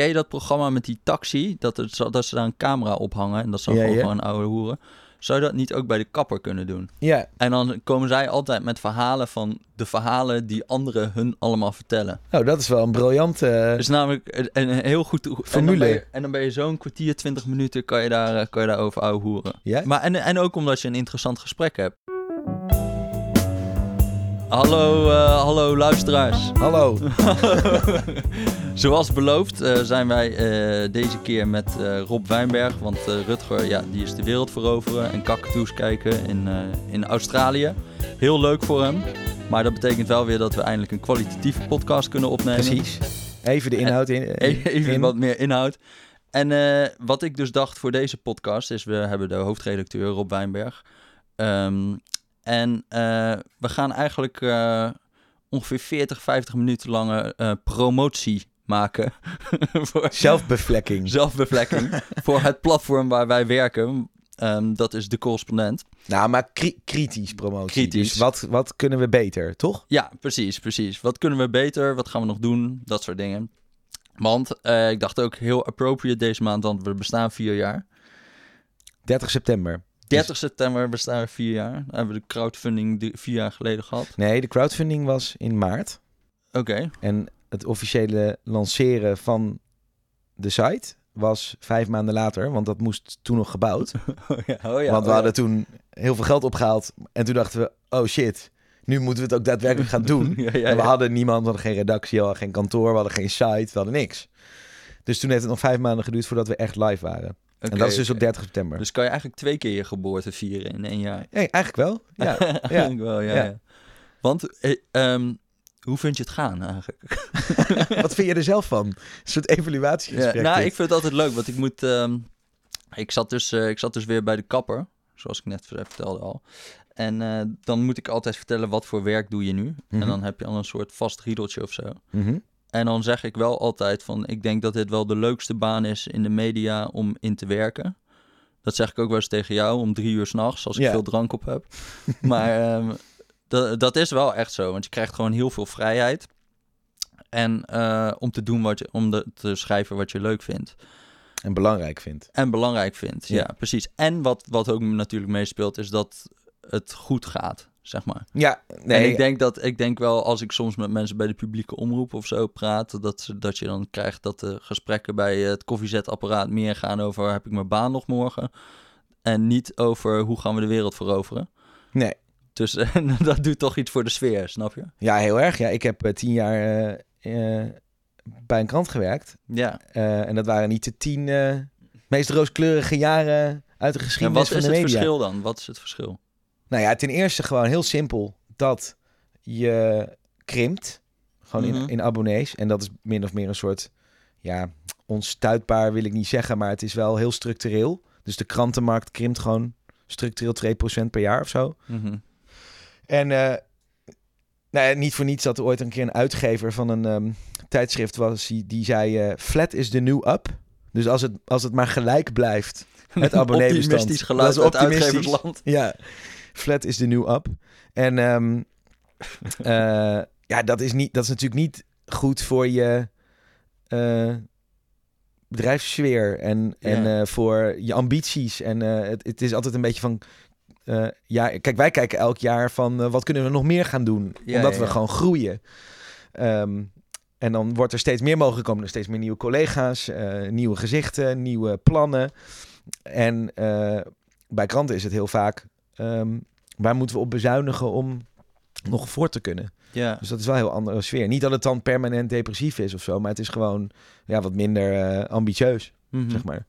ken je dat programma met die taxi? Dat, het, dat ze daar een camera ophangen en dat ze Ja, gewoon, ja. gewoon oude hoeren. Zou je dat niet ook bij de kapper kunnen doen? Ja, En dan komen zij altijd met verhalen van de verhalen die anderen hun allemaal vertellen. nou, dat is wel een briljante... Het is namelijk een, heel goed... En dan Formule. ben je, en dan ben je zo'n kwartier, twintig minuten kan je, daar, eh, kan je daar over ouwe hoeren. Ja? Maar en, en ook omdat je een interessant gesprek hebt. Hallo, eh, hallo luisteraars. Hallo. Zoals beloofd eh, zijn wij eh, deze keer met eh, Rob Wijnberg. Want Rutger, ja, die is de wereld veroveren en kakatoes kijken in, in Australië. Heel leuk voor hem. Maar dat betekent wel weer dat we eindelijk een kwalitatieve podcast kunnen opnemen. Precies. Even de inhoud in. Even wat meer inhoud. En wat ik dus dacht voor deze podcast is, we hebben de hoofdredacteur Rob Wijnberg. Ehm, en we gaan eigenlijk ongeveer 40, 50 minuten lange promotie maken. voor Zelfbevlekking. zelfbevlekking. voor het platform waar wij werken. Ehm, dat is de correspondent. Nou, maar kri- kritisch promotie. Kritisch. Dus wat, wat kunnen we beter, toch? Ja, precies, precies. Wat kunnen we beter? Wat gaan we nog doen? Dat soort dingen. Want eh, ik dacht ook heel appropriate deze maand, want we bestaan vier jaar. 30 september. 30 september bestaan we vier jaar. Dan hebben we de crowdfunding die- vier jaar geleden gehad. Nee, de crowdfunding was in maart. Oké. En het officiële lanceren van de site was vijf maanden later. Want dat moest toen nog gebouwd. Oh ja, oh ja, want we oh ja. hadden toen heel veel geld opgehaald. En toen dachten we, oh shit, nu moeten we het ook daadwerkelijk gaan doen. En we hadden niemand, we hadden geen redactie, we hadden geen kantoor, we hadden geen site, we hadden niks. Dus toen heeft het nog vijf maanden geduurd voordat we echt live waren. En dat is dus op 30 september. Dus kan je eigenlijk twee keer je geboorte vieren in één jaar? Eigenlijk wel. Ja, ja. Eigenlijk wel, ja. Want, eh, ehm, hoe vind je het gaan eigenlijk? Wat vind je er zelf van? Een soort evaluatiegesprek. Ja, nou, dit. ik vind het altijd leuk, want ik moet... ehm, ik, zat dus, eh, ik zat dus weer bij de kapper, zoals ik net vertelde al. En eh, dan moet ik altijd vertellen wat voor werk doe je nu. Mhm. En dan heb je al een soort vast riedeltje of zo. Mhm. En dan zeg ik wel altijd van, ik denk dat dit wel de leukste baan is in de media om in te werken. Dat zeg ik ook wel eens tegen jou om drie uur s'nachts, als ik Ja. veel drank op heb. maar ehm, dat, dat is wel echt zo, want je krijgt gewoon heel veel vrijheid. En eh, om te doen wat je, om de, te schrijven wat je leuk vindt. En belangrijk vindt. En belangrijk vindt, ja, Ja. precies. En wat, wat ook natuurlijk meespeelt, is dat het goed gaat, zeg maar. Ja, nee. En ik denk, dat, ik denk wel, als ik soms met mensen bij de publieke omroep of zo praat, dat, ze, dat je dan krijgt dat de gesprekken bij het koffiezetapparaat meer gaan over heb ik mijn baan nog morgen? En niet over hoe gaan we de wereld veroveren. Nee. Dus dat doet toch iets voor de sfeer, snap je? Ja, heel erg. Ja, ik heb eh, tien jaar eh, eh, bij een krant gewerkt. Ja. En dat waren niet de tien meest rooskleurige jaren uit de En geschiedenis wat van is de het media. verschil dan? Wat is het verschil? Nou ja, ten eerste gewoon heel simpel dat je krimpt. Gewoon Mhm. in, in abonnees. En dat is min of meer een soort, ja, onstuitbaar wil ik niet zeggen, maar het is wel heel structureel. Dus de krantenmarkt krimpt gewoon structureel 2% per jaar of zo. Mhm. En eh, nou niet voor niets dat er ooit een keer een uitgever van een ehm, tijdschrift was die, die zei: eh, Flat is the new up. Dus als het, als het maar gelijk blijft, het abonneebestand. Optimistisch geluid Dat is optimistisch. uitgeversland. Ja, flat is the new up. En ehm, eh, ja, dat is, niet, dat is natuurlijk niet goed voor je eh, bedrijfssfeer en, en voor je ambities. En het, het is altijd een beetje van... eh, ja, kijk, wij kijken elk jaar van eh, wat kunnen we nog meer gaan doen? Ja, omdat ja, we gewoon groeien. Ehm, en dan wordt er steeds meer mogelijk, komen er steeds meer nieuwe collega's, eh, nieuwe gezichten, nieuwe plannen. En bij kranten is het heel vaak, ehm, waar moeten we op bezuinigen om nog voor te kunnen? Ja. Dus dat is wel een heel andere sfeer. Niet dat het dan permanent depressief is of zo, maar het is gewoon ja, wat minder ambitieus, Mhm. zeg maar.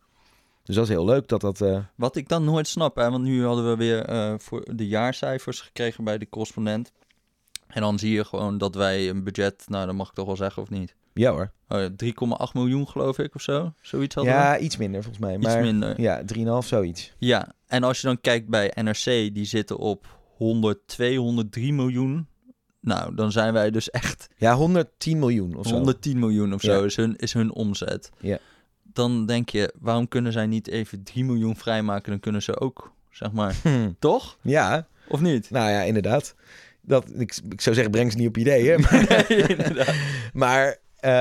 Dus dat is heel leuk dat dat... eh, Wat ik dan nooit snap, hè, want nu hadden we weer eh, voor de jaarcijfers gekregen bij de correspondent. En dan zie je gewoon dat wij een budget, nou dat mag ik toch wel zeggen of niet? ja hoor. Oh, ja, 3,8 miljoen geloof ik of zo. Zoiets hadden we. Ja, iets minder volgens mij. Iets Maar minder. ja, 3,5 zoiets. Ja, en als je dan kijkt bij NRC, die zitten op 102, 103 miljoen. Nou, dan zijn wij dus echt Ja, 110 miljoen of zo. 110 miljoen of zo Ja. is, hun, is hun omzet. Ja. Dan denk je, waarom kunnen zij niet even 3 miljoen vrijmaken? Dan kunnen ze ook, zeg maar, Hm. toch? Ja, Of niet? nou ja, inderdaad. Dat, ik, ik zou zeggen, breng ze niet op ideeën. Maar, Nee, inderdaad. maar eh,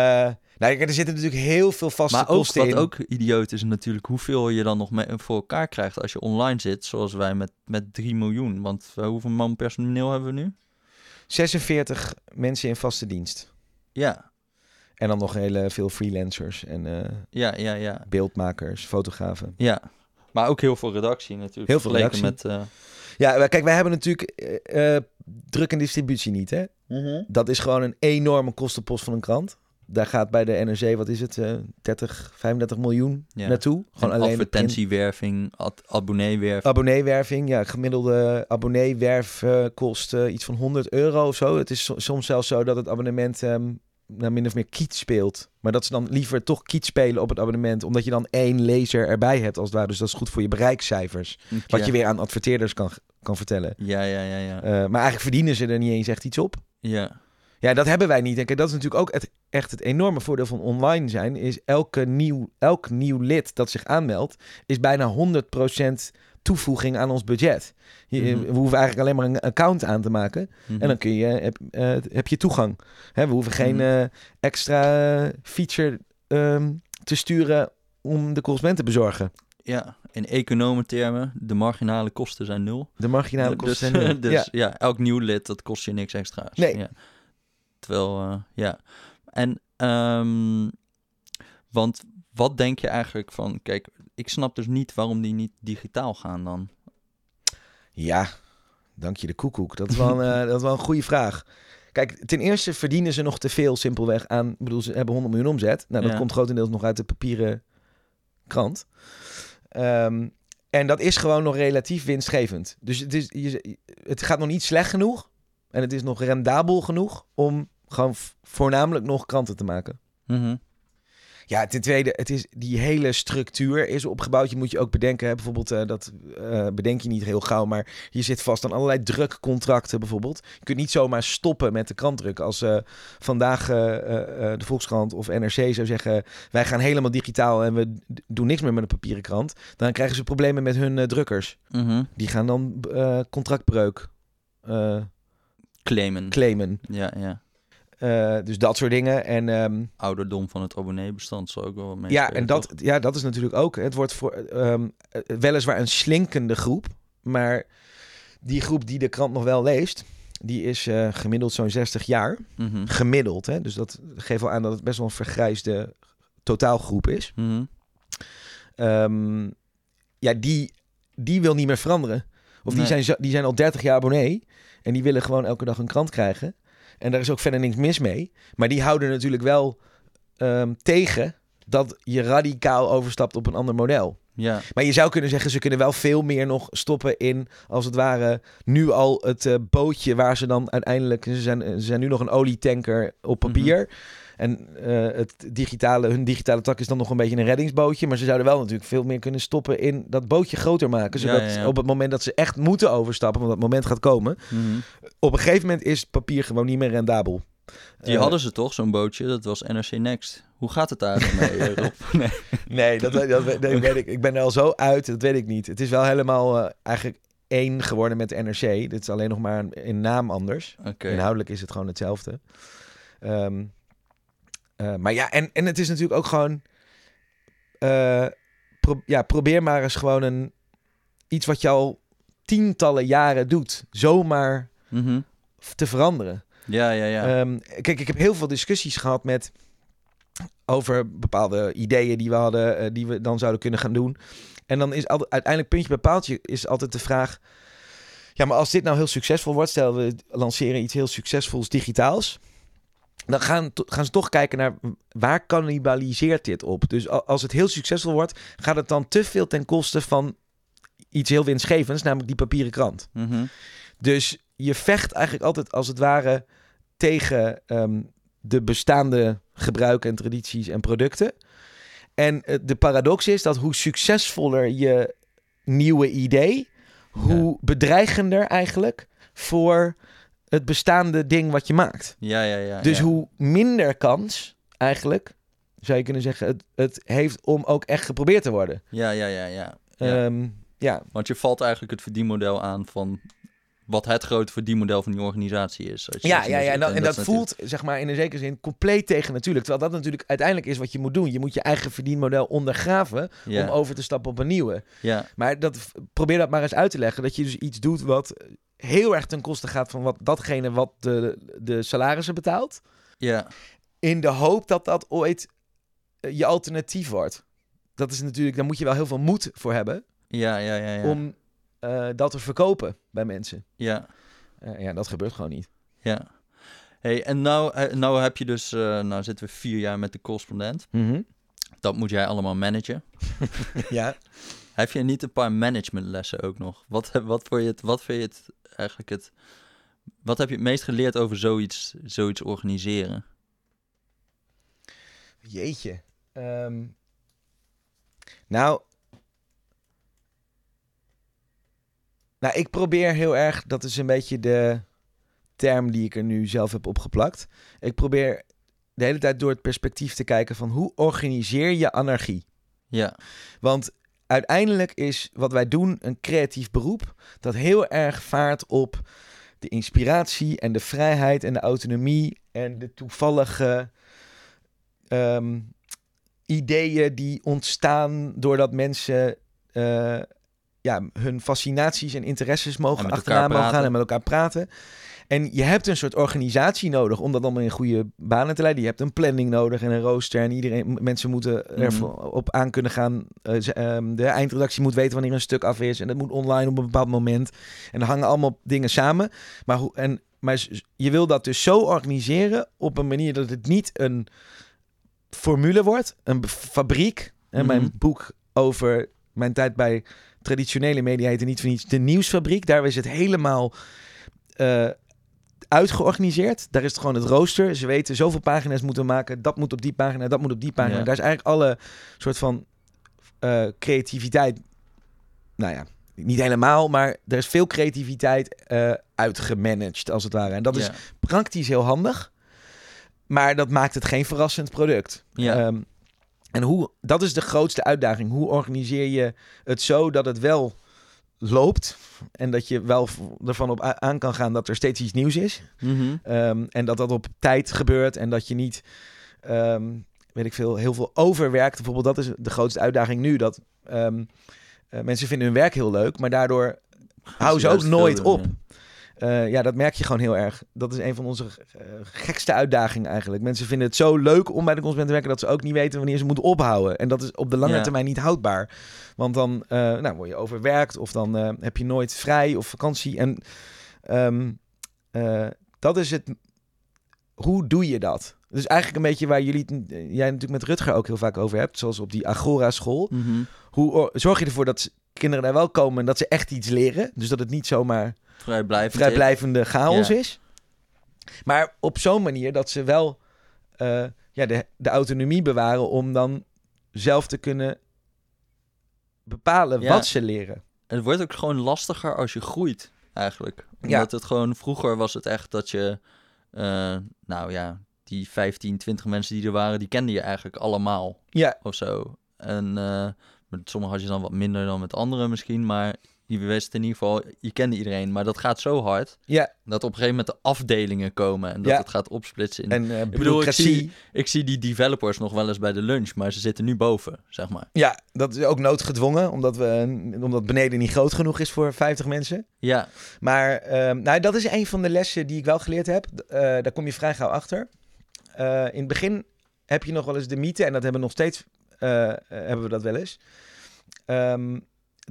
Nou, er zitten natuurlijk heel veel vaste Maar ook, kosten wat in. ook idioot is natuurlijk hoeveel je dan nog voor elkaar krijgt als je online zit, zoals wij met, met 3 miljoen. Want eh, hoeveel man personeel hebben we nu? 46 mensen in vaste dienst. Ja, En dan nog heel veel freelancers en eh, ja, ja, ja. beeldmakers, fotografen. Ja, maar ook heel veel redactie natuurlijk. Heel veel vergeleken Met, eh, Ja, kijk, wij hebben natuurlijk eh, druk en distributie niet, hè? Dat is gewoon een enorme kostenpost van een krant. Daar gaat bij de NRC, wat is het, eh 30, 35 miljoen Ja. naartoe. Gewoon en alleen advertentiewerving, ad, abonneewerving. Abonneewerving, ja, gemiddelde abonneewerf kost iets van 100 euro of zo. Het is so- soms zelfs zo dat het abonnement ehm nou, min of meer kiet speelt. Maar dat ze dan liever toch kiet spelen op het abonnement, omdat je dan één lezer erbij hebt als het ware. Dus dat is goed voor je bereikcijfers. Wat je weer aan adverteerders kan, kan vertellen. Ja, ja, ja, ja. Eh, maar eigenlijk verdienen ze er niet eens echt iets op. ja. Ja, dat hebben wij niet. En kijk, dat is natuurlijk ook het, echt het enorme voordeel van online zijn. Is elke nieuw, elk nieuw lid dat zich aanmeldt, is bijna 100% toevoeging aan ons budget. Je, Mhm. We hoeven eigenlijk alleen maar een account aan te maken. Mhm. En dan kun je, heb, eh, heb je toegang. Hè, we hoeven geen Mhm. eh, extra feature ehm, te sturen om de correspondent te bezorgen. Ja, in economentermen, de marginale kosten zijn nul. De marginale dus, kosten zijn nul. dus ja. ja. elk nieuw lid, dat kost je niks extra's. Nee. Ja. Terwijl, eh, ja. En, ehm, want wat denk je eigenlijk van, kijk, ik snap dus niet waarom die niet digitaal gaan dan. Ja, dank je de koekoek. Dat is wel een, eh, dat is wel een goede vraag. Kijk, ten eerste verdienen ze nog te veel simpelweg aan... Ik bedoel, ze hebben 100 miljoen omzet. Nou, dat Ja. komt grotendeels nog uit de papieren krant. Ehm, en dat is gewoon nog relatief winstgevend. Dus het, is, je, het gaat nog niet slecht genoeg. En het is nog rendabel genoeg om gewoon voornamelijk nog kranten te maken. Mhm. Ja, ten tweede, het is, die hele structuur is opgebouwd. Je moet je ook bedenken, hè, bijvoorbeeld, eh, dat eh, bedenk je niet heel gauw, maar je zit vast aan allerlei drukcontracten bijvoorbeeld. Je kunt niet zomaar stoppen met de krantdruk. Als eh, vandaag de Volkskrant of NRC zou zeggen, wij gaan helemaal digitaal en we doen niks meer met een papieren krant, dan krijgen ze problemen met hun drukkers. Mhm. Die gaan dan contractbreuk Claimen. claimen. ja, ja. Eh, dus dat soort dingen. En ehm, Ouderdom van het abonneebestand zal ook wel mee Ja, en dat, ja, dat is natuurlijk ook. Het wordt voor eh, weliswaar een slinkende groep. Maar die groep die de krant nog wel leest, die is eh, gemiddeld zo'n 60 jaar. Mhm. Gemiddeld, hè? Dus dat geeft wel aan dat het best wel een vergrijsde totaalgroep is. Mhm. Ehm, ja, die, die wil niet meer veranderen. Of die, zijn, die zijn al 30 jaar abonnee. En die willen gewoon elke dag een krant krijgen. En daar is ook verder niks mis mee. Maar die houden natuurlijk wel ehm, tegen dat je radicaal overstapt op een ander model. Ja, Maar je zou kunnen zeggen, ze kunnen wel veel meer nog stoppen in, als het ware, nu al het eh, bootje waar ze dan uiteindelijk, ze zijn, ze zijn nu nog een olietanker op papier. En eh, het digitale, hun digitale tak is dan nog een beetje een reddingsbootje. Maar ze zouden wel natuurlijk veel meer kunnen stoppen in dat bootje groter maken. Zodat ja, ja. op het moment dat ze echt moeten overstappen, want dat moment gaat komen. Mhm. Op een gegeven moment is papier gewoon niet meer rendabel. die Eh, hadden ze toch, zo'n bootje, dat was NRC Next. Hoe gaat het daar mee, Rob? Nee. Nee, dat, dat, nee, weet ik. Ik ben er al zo uit, dat weet ik niet. Het is wel helemaal eh, eigenlijk één geworden met de NRC. Dit is alleen nog maar in naam anders. Inhoudelijk is het gewoon hetzelfde. Ehm, eh, maar ja, en, en het is natuurlijk ook gewoon... eh, pro- ja, probeer maar eens gewoon een... Iets wat je al tientallen jaren doet, zomaar Mhm. te veranderen. Ja, ja, ja. Ehm, kijk, ik heb heel veel discussies gehad met over bepaalde ideeën die we hadden, eh, die we dan zouden kunnen gaan doen. En dan is altijd, uiteindelijk puntje bij paaltje is altijd de vraag: ja, maar als dit nou heel succesvol wordt, stel we lanceren iets heel succesvols digitaals. Dan gaan, gaan ze toch kijken naar waar cannibaliseert dit op. Dus als het heel succesvol wordt, gaat het dan te veel ten koste van iets heel winstgevends, namelijk die papieren krant. Mhm. Dus je vecht eigenlijk altijd als het ware tegen ehm, de bestaande gebruiken en tradities en producten. En eh, de paradox is dat hoe succesvoller je nieuwe idee, hoe bedreigender eigenlijk voor het bestaande ding wat je maakt. Ja, ja, ja. Dus ja. hoe minder kans eigenlijk, zou je kunnen zeggen, het, het heeft om ook echt geprobeerd te worden. Ja, ja, ja, ja. Ja. ja. ja. Want je valt eigenlijk het verdienmodel aan van wat het grote verdienmodel van die organisatie is. Als je Ja, ja, ja. En, dat, en dat, is voelt, zeg maar, in een zekere zin compleet tegen natuurlijk. Terwijl dat natuurlijk uiteindelijk is wat je moet doen. Je moet je eigen verdienmodel ondergraven om over te stappen op een nieuwe. ja, Maar dat, probeer dat maar eens uit te leggen. Dat je dus iets doet wat heel erg ten koste gaat van wat, datgene wat de, de salarissen betaalt. ja, In de hoop dat dat ooit eh, je alternatief wordt. Dat is natuurlijk, daar moet je wel heel veel moed voor hebben ja, ja, ja, ja. om eh, dat te verkopen bij mensen. ja. Eh, ja, dat gebeurt gewoon niet. Ja. Hey, en nou, nou heb je dus, nou zitten we vier jaar met de correspondent. Dat moet jij allemaal managen. Ja. Heb je niet een paar managementlessen ook nog? Wat, wat, voor je het, wat vind je het eigenlijk het... Wat heb je het meest geleerd over zoiets, zoiets organiseren? Jeetje. Ehm, nou. Nou, ik probeer heel erg, dat is een beetje de term die ik er nu zelf heb opgeplakt. Ik probeer de hele tijd door het perspectief te kijken van hoe organiseer je anarchie? Ja, Want uiteindelijk is wat wij doen een creatief beroep dat heel erg vaart op de inspiratie en de vrijheid en de autonomie en de toevallige ehm, ideeën die ontstaan doordat mensen eh, ja, hun fascinaties en interesses En mogen met achteraan elkaar mogen gaan en met elkaar praten. En je hebt een soort organisatie nodig om dat allemaal in goede banen te leiden. Je hebt een planning nodig en een rooster. En iedereen, mensen moeten er Mhm. op aan kunnen gaan. Eh, ehm, de eindredactie moet weten wanneer een stuk af is. En dat moet online op een bepaald moment. En er hangen allemaal dingen samen. Maar, hoe, en, maar je wil dat dus zo organiseren op een manier dat het niet een formule wordt. Een fabriek. En Mhm. mijn boek over mijn tijd bij traditionele media heette niet voor niets de nieuwsfabriek. Daar is het helemaal eh, uitgeorganiseerd. Daar is het gewoon het rooster. Ze weten zoveel pagina's moeten maken. Dat moet op die pagina, dat moet op die pagina. Ja. Daar is eigenlijk alle soort van eh, creativiteit. Nou ja, niet helemaal, maar er is veel creativiteit eh uitgemanaged als het ware. En dat is praktisch heel handig. Maar dat maakt het geen verrassend product. Ja. Ehm, en hoe, dat is de grootste uitdaging. Hoe organiseer je het zo dat het wel loopt? En dat je wel ervan op aan kan gaan dat er steeds iets nieuws is. Mhm. Ehm, en dat dat op tijd gebeurt. En dat je niet, ehm, weet ik veel, heel veel overwerkt. Bijvoorbeeld, dat is de grootste uitdaging nu. Dat ehm, eh, mensen vinden hun werk heel leuk, maar daardoor houden ze ook nooit op. ja. Eh, ja, dat merk je gewoon heel erg. Dat is een van onze eh, gekste uitdagingen eigenlijk. Mensen vinden het zo leuk om bij de consument te werken dat ze ook niet weten wanneer ze moeten ophouden. En dat is op de lange Ja. termijn niet houdbaar. Want dan eh, nou, word je overwerkt of dan heb je nooit vrij of vakantie. En ehm, eh, dat is het. Hoe doe je dat? Dus eigenlijk een beetje waar jullie, jij natuurlijk met Rutger ook heel vaak over hebt, zoals op die Agora school. Mhm. Hoe or- zorg je ervoor dat ze- kinderen daar wel komen en dat ze echt iets leren? Dus dat het niet zomaar Vrijblijvend. vrijblijvende chaos Ja. is. Maar op zo'n manier dat ze wel eh, ja, de, de autonomie bewaren om dan zelf te kunnen bepalen Ja. wat ze leren. Het wordt ook gewoon lastiger als je groeit, eigenlijk. Ja. Omdat het gewoon, vroeger was het echt dat je, eh, nou ja, die 15, 20 mensen die er waren, die kende je eigenlijk allemaal Ja, of zo. En eh, met sommigen had je dan wat minder dan met anderen misschien, maar je wist in ieder geval, je kende iedereen. Maar dat gaat zo hard, ja. dat op een gegeven moment de afdelingen komen en dat Ja. het gaat opsplitsen in... En uh, bedoel, ik bureaucratie. zie- Ik zie die developers nog wel eens bij de lunch, maar ze zitten nu boven, zeg maar. Ja, dat is ook noodgedwongen, omdat, we, omdat beneden niet groot genoeg is voor 50 mensen. Ja, Maar ehm, nou, dat is een van de lessen die ik wel geleerd heb. Eh, daar kom je vrij gauw achter. Eh, in het begin heb je nog wel eens de mythe, en dat hebben we nog steeds, eh, eh, hebben we dat wel eens. ehm,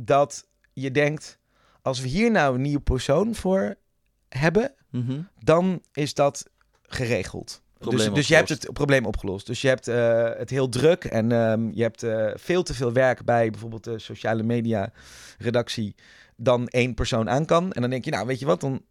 dat je denkt, als we hier nou een nieuwe persoon voor hebben, mhm. dan is dat geregeld. Probleem dus, dus je hebt het probleem opgelost. Dus je hebt eh, het heel druk en ehm, je hebt eh, veel te veel werk bij bijvoorbeeld de sociale media redactie dan één persoon aan kan. En dan denk je, nou weet je wat, dan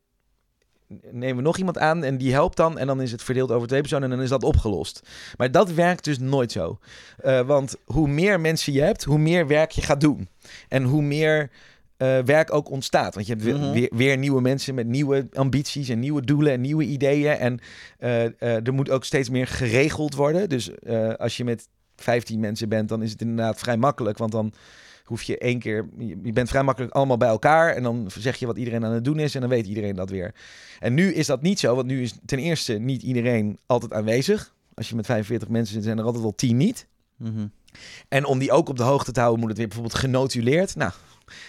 nemen we nog iemand aan en die helpt dan. En dan is het verdeeld over twee personen en dan is dat opgelost. Maar dat werkt dus nooit zo. Eh, want hoe meer mensen je hebt, hoe meer werk je gaat doen. En hoe meer eh, werk ook ontstaat. Want je hebt weer, Mhm. weer, weer nieuwe mensen met nieuwe ambities en nieuwe doelen en nieuwe ideeën. En eh, er moet ook steeds meer geregeld worden. Dus als je met 15 mensen bent, dan is het inderdaad vrij makkelijk. Want dan hoef je één keer, je bent vrij makkelijk allemaal bij elkaar. En dan zeg je wat iedereen aan het doen is en dan weet iedereen dat weer. En nu is dat niet zo, want nu is ten eerste niet iedereen altijd aanwezig. Als je met 45 mensen zit, zijn er altijd wel 10 niet. Mhm. En om die ook op de hoogte te houden, moet het weer bijvoorbeeld genotuleerd. Nou,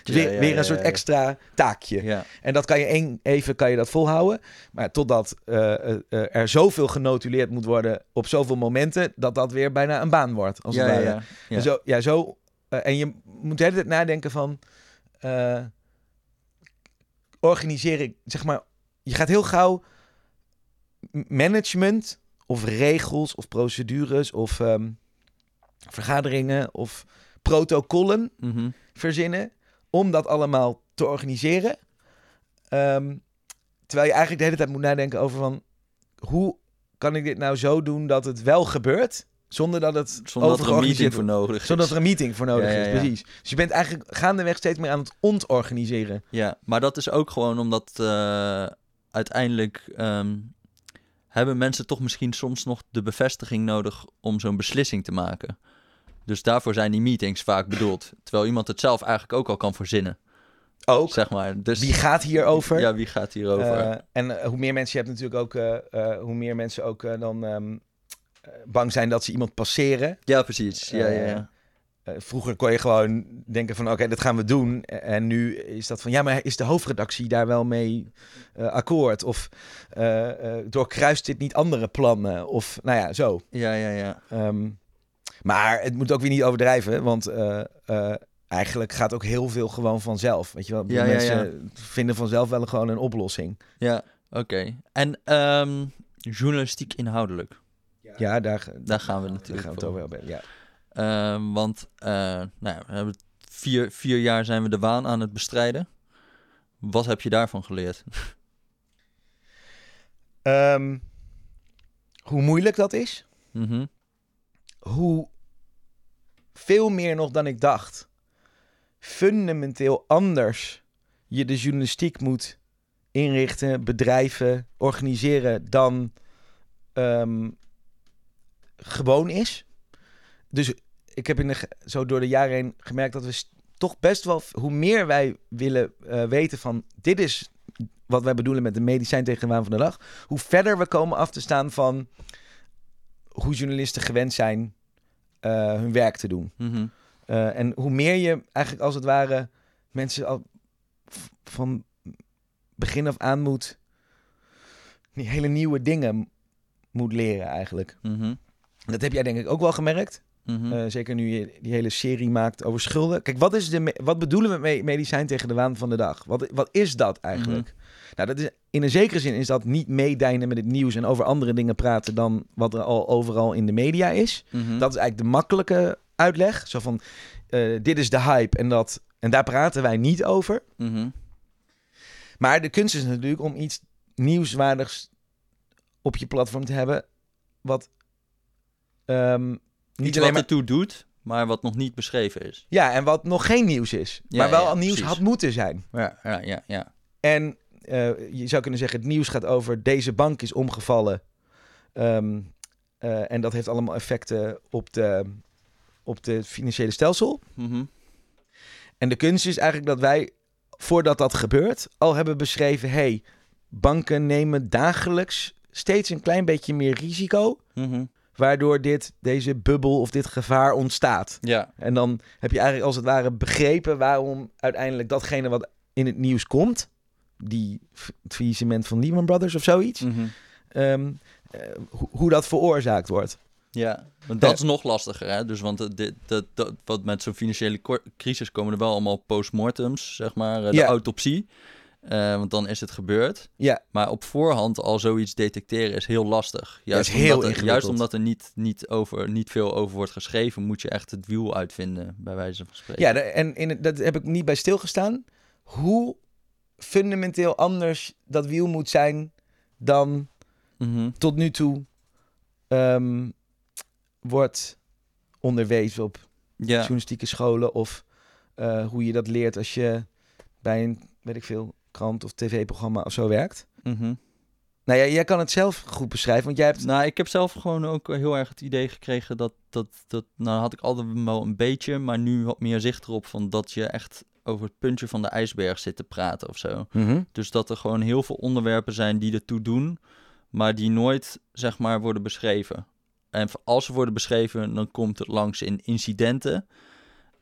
Ja, weer, ja, weer ja, een soort extra taakje. En dat kan je één, even kan je dat volhouden. Maar totdat eh, eh, er zoveel genotuleerd moet worden op zoveel momenten, dat dat weer bijna een baan wordt. Als Ja, het ja, ware. En zo, ja, zo, eh, en je moet de hele tijd nadenken van... eh organiseren, zeg maar... Je gaat heel gauw management of regels of procedures of ehm, vergaderingen of protocollen Mhm. verzinnen om dat allemaal te organiseren. Ehm, terwijl je eigenlijk de hele tijd moet nadenken over van... hoe kan ik dit nou zo doen dat het wel gebeurt... zonder dat het Zonder dat er een meeting voor nodig is. zodat er een meeting voor nodig Ja, ja, is, precies. Dus je bent eigenlijk gaandeweg steeds meer aan het ontorganiseren. Ja, maar dat is ook gewoon omdat eh, uiteindelijk ehm, hebben mensen toch misschien soms nog de bevestiging nodig om zo'n beslissing te maken. Dus daarvoor zijn die meetings vaak bedoeld. Terwijl iemand het zelf eigenlijk ook al kan verzinnen, Ook. zeg maar. Dus, Wie gaat hierover? Ja, wie gaat hierover? Eh, en eh, hoe meer mensen je hebt natuurlijk ook... hoe meer mensen ook dan ehm, eh, bang zijn dat ze iemand passeren. ja, precies. Ja, ja, ja. Eh, vroeger kon je gewoon denken van oké, dat gaan we doen. En nu is dat van ja, maar is de hoofdredactie daar wel mee eh, akkoord? Of eh, eh, doorkruist dit niet andere plannen? Of nou ja, zo. Ja, ja, ja. Ehm, maar het moet ook weer niet overdrijven, want eh, eh, eigenlijk gaat ook heel veel gewoon vanzelf. Weet je wel, Ja, ja, mensen vinden vanzelf wel gewoon een oplossing. Ja, oké. En ehm, journalistiek inhoudelijk, Ja, daar, daar gaan we daar natuurlijk gaan we het over hebben. Ja. Ehm, want eh, nou ja, we hebben vier, vier jaar zijn we de waan aan het bestrijden. Wat heb je daarvan geleerd? Ehm, hoe moeilijk dat is, Mhm. hoe veel meer nog dan ik dacht, fundamenteel anders je de journalistiek moet inrichten, bedrijven, organiseren dan ehm, gewoon is. Dus ik heb in de, zo door de jaren heen gemerkt dat we toch best wel, hoe meer wij willen eh, weten van dit is wat wij bedoelen met de medicijn tegen de waan van de dag, hoe verder we komen af te staan van hoe journalisten gewend zijn eh, hun werk te doen. Mhm. Eh, en hoe meer je eigenlijk als het ware mensen al van begin af aan moet die hele nieuwe dingen moet leren eigenlijk. Mhm. Dat heb jij denk ik ook wel gemerkt. Mhm. Eh, zeker nu je die hele serie maakt over schulden. Kijk, wat, is de wat bedoelen we met medicijn tegen de waan van de dag? Wat, wat is dat eigenlijk? Nou, dat is, in een zekere zin is dat niet meedijnen met het nieuws en over andere dingen praten dan wat er al overal in de media is. Mhm. Dat is eigenlijk de makkelijke uitleg. Zo van, eh, dit is de hype en, dat, en daar praten wij niet over. Mhm. Maar de kunst is natuurlijk om iets nieuwswaardigs op je platform te hebben. Wat ehm, niet Iets alleen wat maar... ertoe doet, maar wat nog niet beschreven is. Ja, en wat nog geen nieuws is. Ja, maar wel ja, al nieuws precies. had moeten zijn. Ja, ja, ja. ja. En eh, je zou kunnen zeggen, het nieuws gaat over deze bank is omgevallen. Ehm, eh, en dat heeft allemaal effecten op de, op de financiële stelsel. Mhm. En de kunst is eigenlijk dat wij, voordat dat gebeurt, al hebben beschreven... hey, banken nemen dagelijks steeds een klein beetje meer risico... Mhm. Waardoor dit, deze bubbel of dit gevaar ontstaat. Ja. En dan heb je eigenlijk als het ware begrepen waarom uiteindelijk datgene wat in het nieuws komt... die het faillissement van Lehman Brothers of zoiets... Eh, ho- hoe dat veroorzaakt wordt. Ja, want dat is nog lastiger, hè? Dus want het- dit, dat, dat, wat met zo'n financiële crisis komen er wel allemaal postmortems, zeg maar, eh, de Ja. autopsie. Eh, want dan is het gebeurd. Ja, Maar op voorhand al zoiets detecteren is heel lastig. Juist heel omdat er. Juist omdat er niet, niet, over, niet veel over wordt geschreven, moet je echt het wiel uitvinden, bij wijze van spreken. ja en in dat heb ik niet bij stilgestaan. Hoe fundamenteel anders dat wiel moet zijn dan Mhm. tot nu toe ehm, wordt onderwezen op ja. journalistieke scholen of eh, hoe je dat leert als je bij een, weet ik veel, krant of tv-programma of zo werkt. Mhm. Nou ja, jij kan het zelf goed beschrijven, want jij hebt... Nou, ik heb zelf gewoon ook heel erg het idee gekregen dat, dat, dat nou had ik altijd wel een beetje, maar nu wat meer zicht erop van dat je echt over het puntje van de ijsberg zit te praten of zo. Mhm. Dus dat er gewoon heel veel onderwerpen zijn die ertoe doen, maar die nooit, zeg maar, worden beschreven. En als ze worden beschreven, dan komt het langs in incidenten.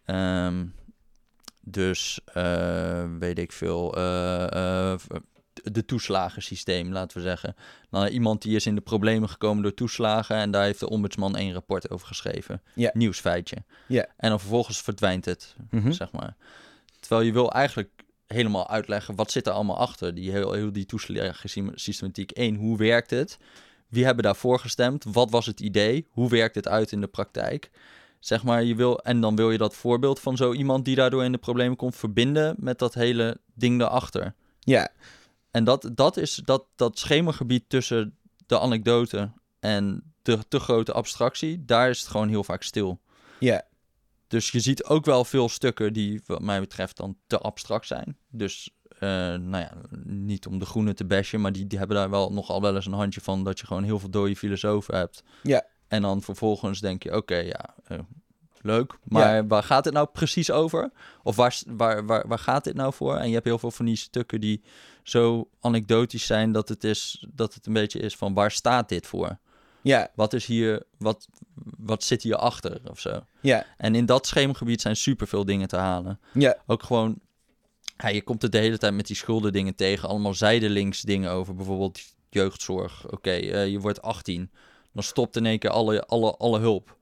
Ehm, dus, eh, weet ik veel, eh, de toeslagensysteem, laten we zeggen. Nou, iemand die is in de problemen gekomen door toeslagen en daar heeft de ombudsman één rapport over geschreven. Nieuwsfeitje. Ja. En dan vervolgens verdwijnt het, Mhm. zeg maar. Terwijl je wil eigenlijk helemaal uitleggen wat zit er allemaal achter. Die heel, heel die toeslagensystematiek. Eén, hoe werkt het? Wie hebben daarvoor gestemd? Wat was het idee? Hoe werkt het uit in de praktijk? Zeg maar, je wil, en dan wil je dat voorbeeld van zo iemand die daardoor in de problemen komt verbinden met dat hele ding daarachter. Ja, En dat, dat is dat, dat schemergebied tussen de anekdote en de te grote abstractie, daar is het gewoon heel vaak stil. ja, Dus je ziet ook wel veel stukken die, wat mij betreft, dan te abstract zijn. Dus, eh, nou ja, niet om de groene te bashen, maar die, die hebben daar wel nogal wel eens een handje van dat je gewoon heel veel dode filosofen hebt. Ja. En dan vervolgens denk je, oké, ja, eh, leuk, maar waar gaat het nou precies over? Of waar, waar, waar, waar gaat dit nou voor? En je hebt heel veel van die stukken die zo anekdotisch zijn dat het, is, dat het een beetje is van waar staat dit voor? ja, Wat is hier, wat, wat zit hier achter of zo? ja, En in dat schemergebied zijn superveel dingen te halen. ja, Ook gewoon, ja, je komt er de hele tijd met die schulden dingen tegen. Allemaal zijdelings dingen over, bijvoorbeeld jeugdzorg. Oké, eh, je wordt 18. Dan stopt in één keer alle, alle, alle hulp.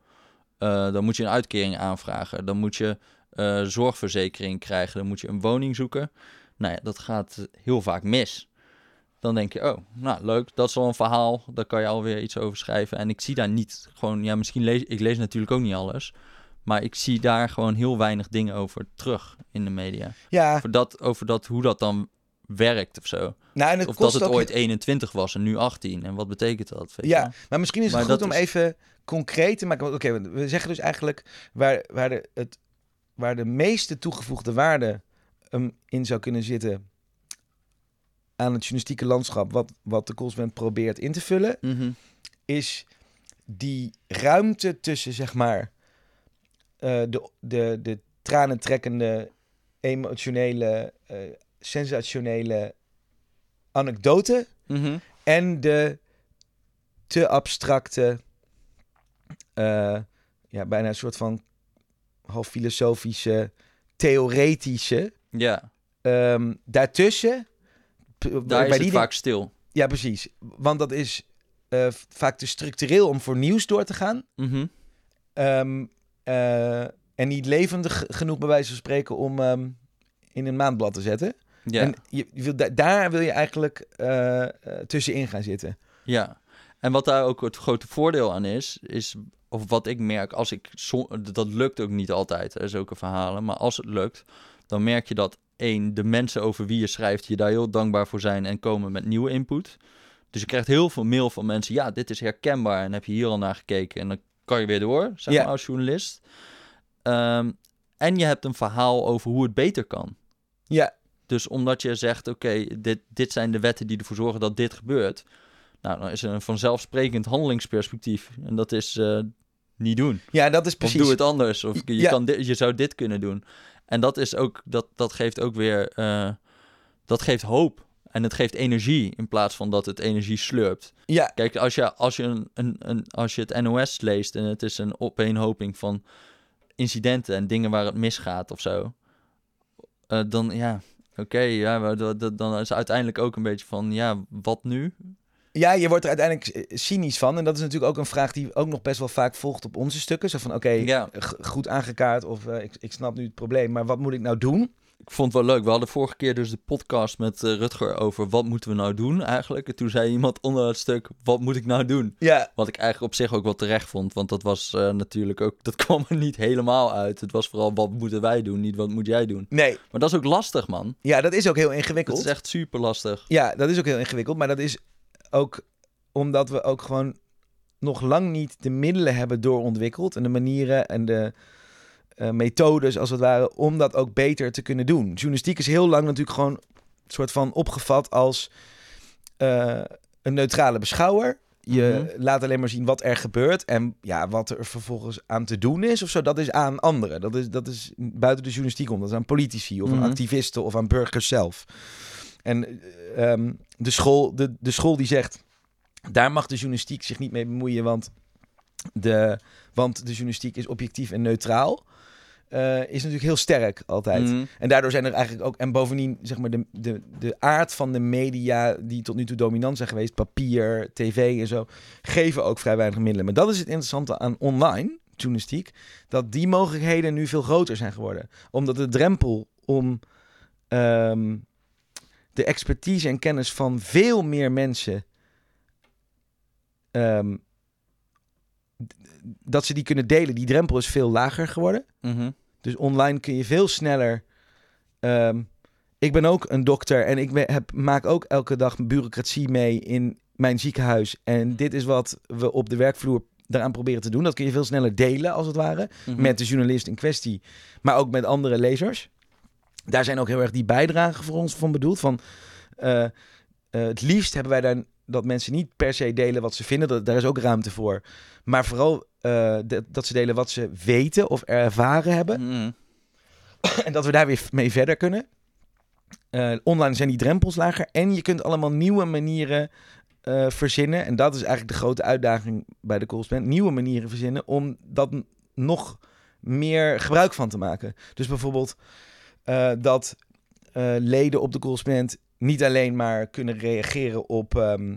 Eh, dan moet je een uitkering aanvragen. Dan moet je eh, zorgverzekering krijgen. Dan moet je een woning zoeken. Nou ja, dat gaat heel vaak mis. Dan denk je, oh, nou leuk, dat is wel een verhaal. Daar kan je alweer iets over schrijven. En ik zie daar niet gewoon, ja, misschien lees ik lees natuurlijk ook niet alles. Maar ik zie daar gewoon heel weinig dingen over terug in de media. ja. Over dat, over dat hoe dat dan werkt of zo. Nou, en het Of kost dat het ooit 21 was en nu 18. En wat betekent dat? Weet Ja, maar misschien is het Maar goed om is- even concreet te maken. Oké, we zeggen dus eigenlijk waar, waar, de, het, waar de meeste toegevoegde waarde um, in zou kunnen zitten aan het journalistieke landschap, wat, wat de consument probeert in te vullen, Mhm. is die ruimte tussen, zeg maar, eh, de, de, de tranentrekkende, emotionele, eh, sensationele anekdote Mhm. en de te abstracte, eh, ja, bijna een soort van half filosofische, theoretische. Ja, ehm, daartussen, daar is het vaak stil. ja, precies. Want dat is eh, vaak te structureel om voor nieuws door te gaan. Mhm. Ehm, eh, en niet levendig genoeg, bij wijze van spreken, om ehm, in een maandblad te zetten. Ja. En je, je wil, da- daar wil je eigenlijk eh, eh, tussenin gaan zitten. Ja, en wat daar ook het grote voordeel aan is, is, of wat ik merk, als ik, dat lukt ook niet altijd, hè, zulke verhalen, maar als het lukt, dan merk je dat één, de mensen over wie je schrijft je daar heel dankbaar voor zijn en komen met nieuwe input. Dus je krijgt heel veel mail van mensen, ja, dit is herkenbaar en heb je hier al naar gekeken en dan kan je weer door, zeg maar, als journalist. Ehm, en je hebt een verhaal over hoe het beter kan. Ja, Dus omdat je zegt, oké, dit, dit zijn de wetten die ervoor zorgen dat dit gebeurt. Nou, dan is er een vanzelfsprekend handelingsperspectief. En dat is eh, niet doen. ja dat is precies. Of doe het anders. Of je, Ja. kan dit, je zou dit kunnen doen. En dat is ook, dat, dat geeft ook weer, eh, dat geeft hoop. En het geeft energie in plaats van dat het energie slurpt. Ja, Kijk, als je, als je, een, een, een, als je het NOS leest en het is een opeenhoping van incidenten en dingen waar het misgaat of zo, eh, dan ja, oké, ja, maar dat- dat- dan is uiteindelijk ook een beetje van, ja, wat nu? Ja, je wordt er uiteindelijk eh, cynisch van. En dat is natuurlijk ook een vraag die ook nog best wel vaak volgt op onze stukken. Zo van, oké, Ja. goed aangekaart of eh, ik, ik snap nu het probleem, maar wat moet ik nou doen? Ik vond het wel leuk. We hadden vorige keer dus de podcast met eh, Rutger over wat moeten we nou doen eigenlijk. En toen zei iemand onder het stuk, wat moet ik nou doen? Ja, Wat ik eigenlijk op zich ook wel terecht vond, want dat was eh, natuurlijk ook, dat kwam er niet helemaal uit. Het was vooral, wat moeten wij doen, niet wat moet jij doen? nee. Maar dat is ook lastig, man. Ja, dat is ook heel Dat ingewikkeld. is echt super lastig. Ja, dat is ook heel ingewikkeld. Maar dat is ook omdat we ook gewoon nog lang niet de middelen hebben doorontwikkeld. En de manieren en de eh, methodes, als het ware, om dat ook beter te kunnen doen. Journalistiek is heel lang natuurlijk gewoon een soort van opgevat als eh, een neutrale beschouwer. Je Mhm. laat alleen maar zien wat er gebeurt en ja, wat er vervolgens aan te doen is of zo. Dat is aan anderen. Dat is, dat is buiten de journalistiek om. Dat is aan politici of Mhm. aan activisten of aan burgers zelf. En eh, ehm, de, school, de, de school die zegt, daar mag de journalistiek zich niet mee bemoeien, want de, want de journalistiek is objectief en neutraal. Eh, is natuurlijk heel sterk altijd. Mhm. En daardoor zijn er eigenlijk ook... En bovendien, zeg maar, de, de, de aard van de media... die tot nu toe dominant zijn geweest... papier, tv en zo... geven ook vrij weinig middelen. Maar dat is het interessante aan online journalistiek... dat die mogelijkheden nu veel groter zijn geworden. Omdat de drempel om... ehm, de expertise en kennis van veel meer mensen... ehm, dat ze die kunnen delen... die drempel is veel lager geworden... Mhm. Dus online kun je veel sneller. ehm, ik ben ook een dokter en ik ben, heb, maak ook elke dag bureaucratie mee in mijn ziekenhuis. En dit is wat we op de werkvloer daaraan proberen te doen. Dat kun je veel sneller delen, als het ware, Mhm. met de journalist in kwestie, maar ook met andere lezers. Daar zijn ook heel erg die bijdragen voor ons van bedoeld. Van, eh, eh, het liefst hebben wij daar dat mensen niet per se delen wat ze vinden. Dat, daar is ook ruimte voor. Maar vooral eh, dat, dat ze delen wat ze weten of ervaren hebben. Mhm. En dat we daar weer mee verder kunnen. Eh, online zijn die drempels lager. En je kunt allemaal nieuwe manieren eh, verzinnen. En dat is eigenlijk de grote uitdaging bij de correspondent. Nieuwe manieren verzinnen om dat nog meer gebruik van te maken. Dus bijvoorbeeld dat leden op de correspondent niet alleen maar kunnen reageren op ehm,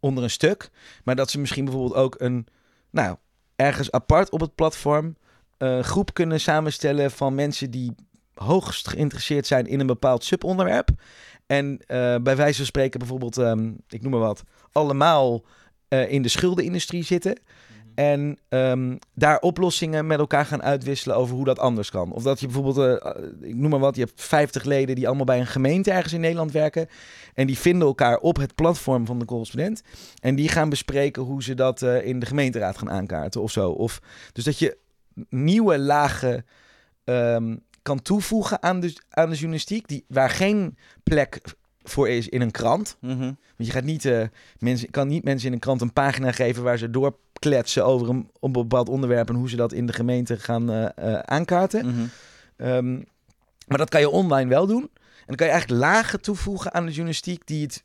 onder een stuk. Maar dat ze misschien bijvoorbeeld ook een, nou, ergens apart op het platform een groep kunnen samenstellen van mensen die hoogst geïnteresseerd zijn in een bepaald subonderwerp. En eh, bij wijze van spreken bijvoorbeeld, ehm, ik noem maar wat, allemaal eh, in de schuldenindustrie zitten. En ehm, daar oplossingen met elkaar gaan uitwisselen over hoe dat anders kan. Of dat je bijvoorbeeld, eh, ik noem maar wat, je hebt 50 leden die allemaal bij een gemeente ergens in Nederland werken. En die vinden elkaar op het platform van de correspondent. En die gaan bespreken hoe ze dat eh, in de gemeenteraad gaan aankaarten of zo. Of, dus dat je nieuwe lagen ehm, kan toevoegen aan de, aan de journalistiek. Die, waar geen plek voor is in een krant. Mhm. Want je gaat niet, eh, mensen, kan niet mensen in een krant een pagina geven waar ze doorkletsen over een, bepaald onderwerp en hoe ze dat in de gemeente gaan eh, eh, aankaarten. Mhm. Ehm, maar dat kan je online wel doen. En dan kan je eigenlijk lagen toevoegen aan de journalistiek die het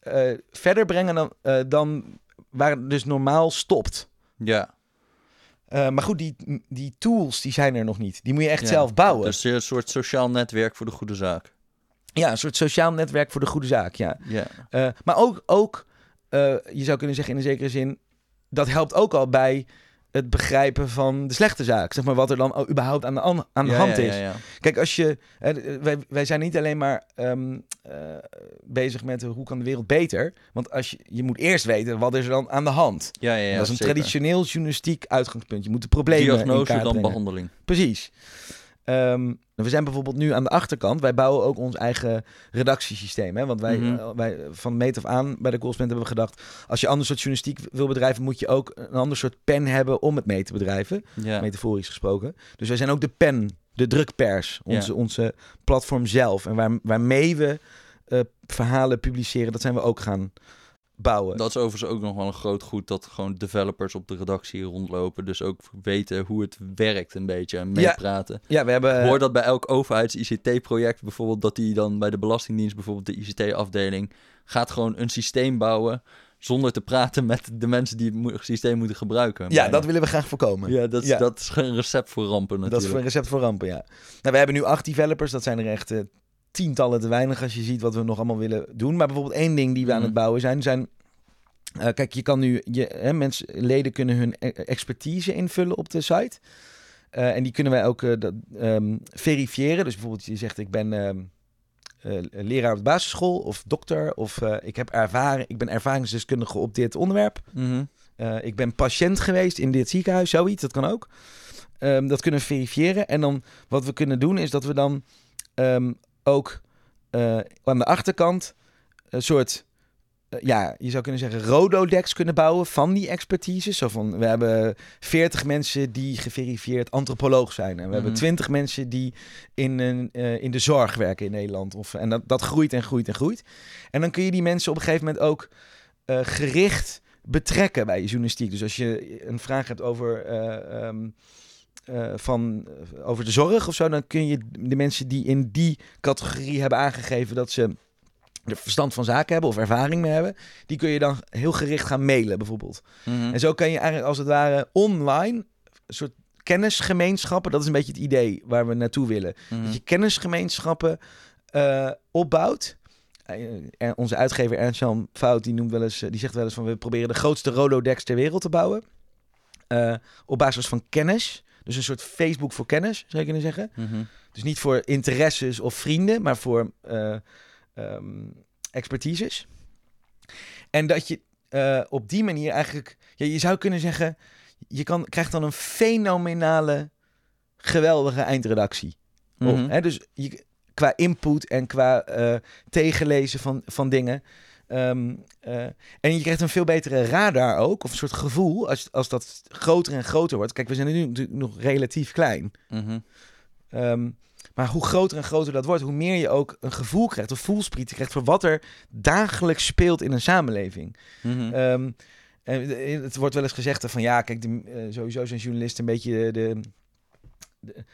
eh, verder brengen dan, dan waar het dus normaal stopt. Ja, maar goed, die, die tools die zijn er nog niet. Die moet je echt Ja, zelf bouwen. dus een soort sociaal netwerk voor de goede zaak. Ja, een soort sociaal netwerk voor de goede zaak, ja. Ja. Maar ook, ook je zou kunnen zeggen in een zekere zin, dat helpt ook al bij het begrijpen van de slechte zaak. Zeg maar wat er dan überhaupt aan de, an- aan de Ja, hand is. Ja, ja. Kijk, als je, wij, wij zijn niet alleen maar ehm, eh, bezig met hoe kan de wereld beter. Want als je, je moet eerst weten, wat is er dan aan de hand? ja, ja, ja, dat is een zeker. traditioneel journalistiek uitgangspunt. Je moet de problemen Diagnose dan brengen. behandeling. Precies. Ehm, we zijn bijvoorbeeld nu aan de achterkant. Wij bouwen ook ons eigen redactiesysteem. Hè? Want wij, Mhm. eh, wij van meet af aan bij de correspondent hebben we gedacht... als je ander soort journalistiek wil bedrijven... moet je ook een ander soort pen hebben om het mee te bedrijven. Ja. Metaforisch gesproken. Dus wij zijn ook de pen, de drukpers. Onze, onze platform zelf. En waar, waarmee we eh, verhalen publiceren, dat zijn we ook gaan bouwen. Dat is overigens ook nog wel een groot goed dat gewoon developers op de redactie rondlopen. Dus ook weten hoe het werkt een beetje en meepraten. Ja, we hebben... Ik hoor dat bij elk overheids-ICT-project bijvoorbeeld, dat die dan bij de Belastingdienst, bijvoorbeeld de ICT-afdeling, gaat gewoon een systeem bouwen zonder te praten met de mensen die het systeem moeten gebruiken. ja, bijna. dat willen we graag voorkomen. ja, dat, is, Ja. dat is een recept voor rampen natuurlijk. Dat is voor een recept voor rampen, ja. Nou, we hebben nu acht developers. Dat zijn er echt eh, tientallen te weinig als je ziet wat we nog allemaal willen doen. Maar bijvoorbeeld één ding die we aan Mhm. het bouwen zijn, zijn... eh, kijk, je kan nu... Je, hè, mensen, leden kunnen hun e- expertise invullen op de site. Eh, en die kunnen wij ook eh, dat, ehm, verifiëren. Dus bijvoorbeeld je zegt, ik ben... ehm, eh, leraar op de basisschool of dokter of ik heb ervaring, ik ben ervaringsdeskundige op dit onderwerp. Mhm. Ik ben patiënt geweest in dit ziekenhuis, zoiets, dat kan ook. Ehm, dat kunnen we verifiëren. En dan wat we kunnen doen is dat we dan ook eh, aan de achterkant een soort eh, ja, je zou kunnen zeggen, Rododex kunnen bouwen van die expertise. Zo van, we hebben 40 mensen die geverifieerd antropoloog zijn. En we hebben Mhm. 20 mensen die in, een, eh, in de zorg werken in Nederland. Of, en dat, dat groeit en groeit en groeit. En dan kun je die mensen op een gegeven moment ook gericht betrekken bij je journalistiek. Dus als je een vraag hebt over, eh, eh, van, over de zorg of zo, dan kun je de mensen die in die categorie hebben aangegeven dat ze er verstand van zaken hebben of ervaring mee hebben, die kun je dan heel gericht gaan mailen bijvoorbeeld. Mhm. En zo kan je eigenlijk als het ware online een soort kennisgemeenschappen, dat is een beetje het idee waar we naartoe willen. Mhm. Dat je kennisgemeenschappen eh, opbouwt. Eh, en onze uitgever Ernst-Jan Fout, die, noemt wel eens, eh, die zegt wel eens van we proberen de grootste Rolodex ter wereld te bouwen. Eh, op basis van kennis. Dus een soort Facebook voor kennis, zou je kunnen zeggen. Mhm. Dus niet voor interesses of vrienden, maar voor ehm, expertises. En dat je eh, op die manier eigenlijk, ja, je zou kunnen zeggen, je kan, krijgt dan een fenomenale, geweldige eindredactie. Mhm. hè? Dus je, qua input en qua eh, tegenlezen van, van dingen. Ehm, eh, en je krijgt een veel betere radar ook, of een soort gevoel, als, als dat groter en groter wordt. Kijk, we zijn nu natuurlijk nog relatief klein. Mhm. Ehm, maar hoe groter en groter dat wordt, hoe meer je ook een gevoel krijgt, of voelsprieten krijgt voor wat er dagelijks speelt in een samenleving. Mhm. Ehm, en het wordt wel eens gezegd van ja, kijk, de, eh, sowieso zijn journalisten een beetje de, de, de,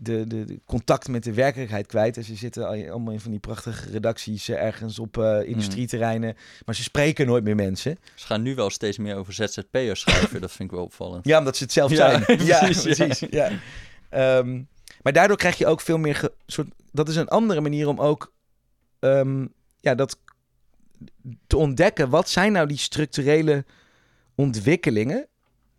de, de contact met de werkelijkheid kwijt. En ze zitten al- allemaal in van die prachtige redacties eh, ergens op eh, industrieterreinen, maar ze spreken nooit meer mensen. Ze gaan nu wel steeds meer over ZZP'ers schrijven. dat vind ik wel opvallend. Ja, omdat ze het zelf Ja, zijn. ja, precies, ja. precies. Ja. Ehm, maar daardoor krijg je ook veel meer... ge- soort, dat is een andere manier om ook ehm, ja, dat te ontdekken. Wat zijn nou die structurele ontwikkelingen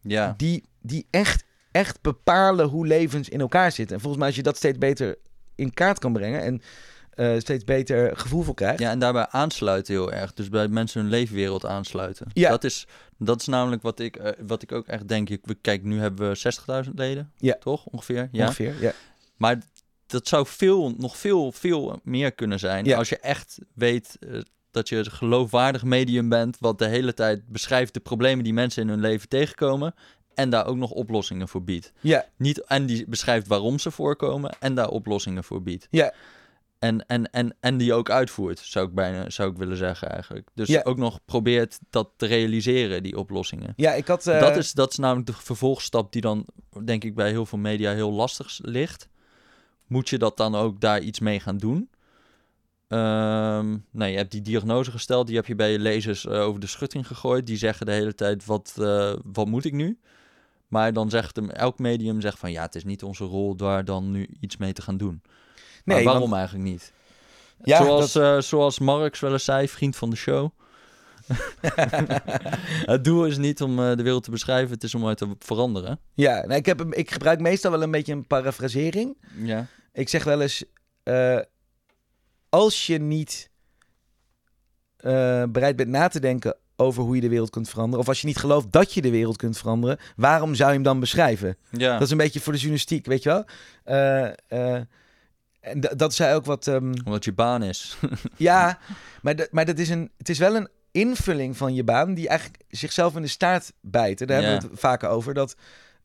Ja. die, die echt, echt bepalen hoe levens in elkaar zitten. En volgens mij als je dat steeds beter in kaart kan brengen en eh, steeds beter gevoel voor krijgt. Ja, en daarbij aansluiten heel erg. Dus bij mensen hun leefwereld aansluiten. Ja. Dat, is, dat is namelijk wat ik, eh, wat ik ook echt denk. Kijk, nu hebben we 60.000 leden. Ja. Toch? Ongeveer. Ja. Ongeveer, ja. Maar dat zou veel, nog veel, veel meer kunnen zijn. Ja. Als je echt weet eh, dat je een geloofwaardig medium bent. Wat de hele tijd beschrijft de problemen die mensen in hun leven tegenkomen. En daar ook nog oplossingen voor biedt. Ja, Niet, en die beschrijft waarom ze voorkomen. En daar oplossingen voor biedt. ja, En, en, en, en die ook uitvoert, zou ik bijna zou ik willen zeggen eigenlijk. Dus Ja. ook nog probeert dat te realiseren, die oplossingen. ja, ik had... eh, dat, is, dat is namelijk de vervolgstap die dan, denk ik, bij heel veel media heel lastig ligt. Moet je dat dan ook daar iets mee gaan doen? Ehm nou, je hebt die diagnose gesteld, die heb je bij je lezers eh, over de schutting gegooid. Die zeggen de hele tijd, wat, eh, wat moet ik nu? Maar dan zegt hem, elk medium zegt van, ja, het is niet onze rol daar dan nu iets mee te gaan doen. Maar Nee, waarom want- eigenlijk niet? Ja, zoals, dat- eh, zoals Marx wel eens zei, vriend van de show. het doel is niet om eh, de wereld te beschrijven, het is om uit te veranderen. Ja, nou, ik, heb, ik gebruik meestal wel een beetje een parafrasering. Ja. Ik zeg wel eens, eh, als je niet bereid bent na te denken over hoe je de wereld kunt veranderen, of als je niet gelooft dat je de wereld kunt veranderen, waarom zou je hem dan beschrijven? ja. Dat is een beetje voor de journalistiek, weet je wel? Eh, eh, en da- dat zei ook wat. ehm, Omdat je baan is. ja, maar, dat- maar dat is een, het is wel een invulling van je baan die eigenlijk zichzelf in de staart bijt. En Daar Ja. hebben we het vaker over. Dat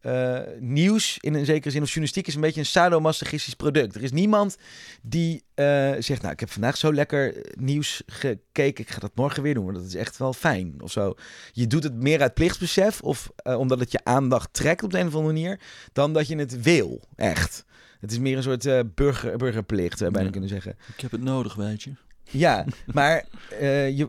eh, nieuws in een zekere zin of journalistiek is een beetje een sadomasochistisch product. Er is niemand die eh, zegt, nou ik heb vandaag zo lekker nieuws gekeken, ik ga dat morgen weer doen, want dat is echt wel fijn of zo. Je doet het meer uit plichtsbesef of eh, omdat het je aandacht trekt op de een of andere manier, dan dat je het wil, echt. Het is meer een soort burger, burgerplicht, zou je bijna Ja. kunnen zeggen. ik heb het nodig, weet je. Ja, maar je,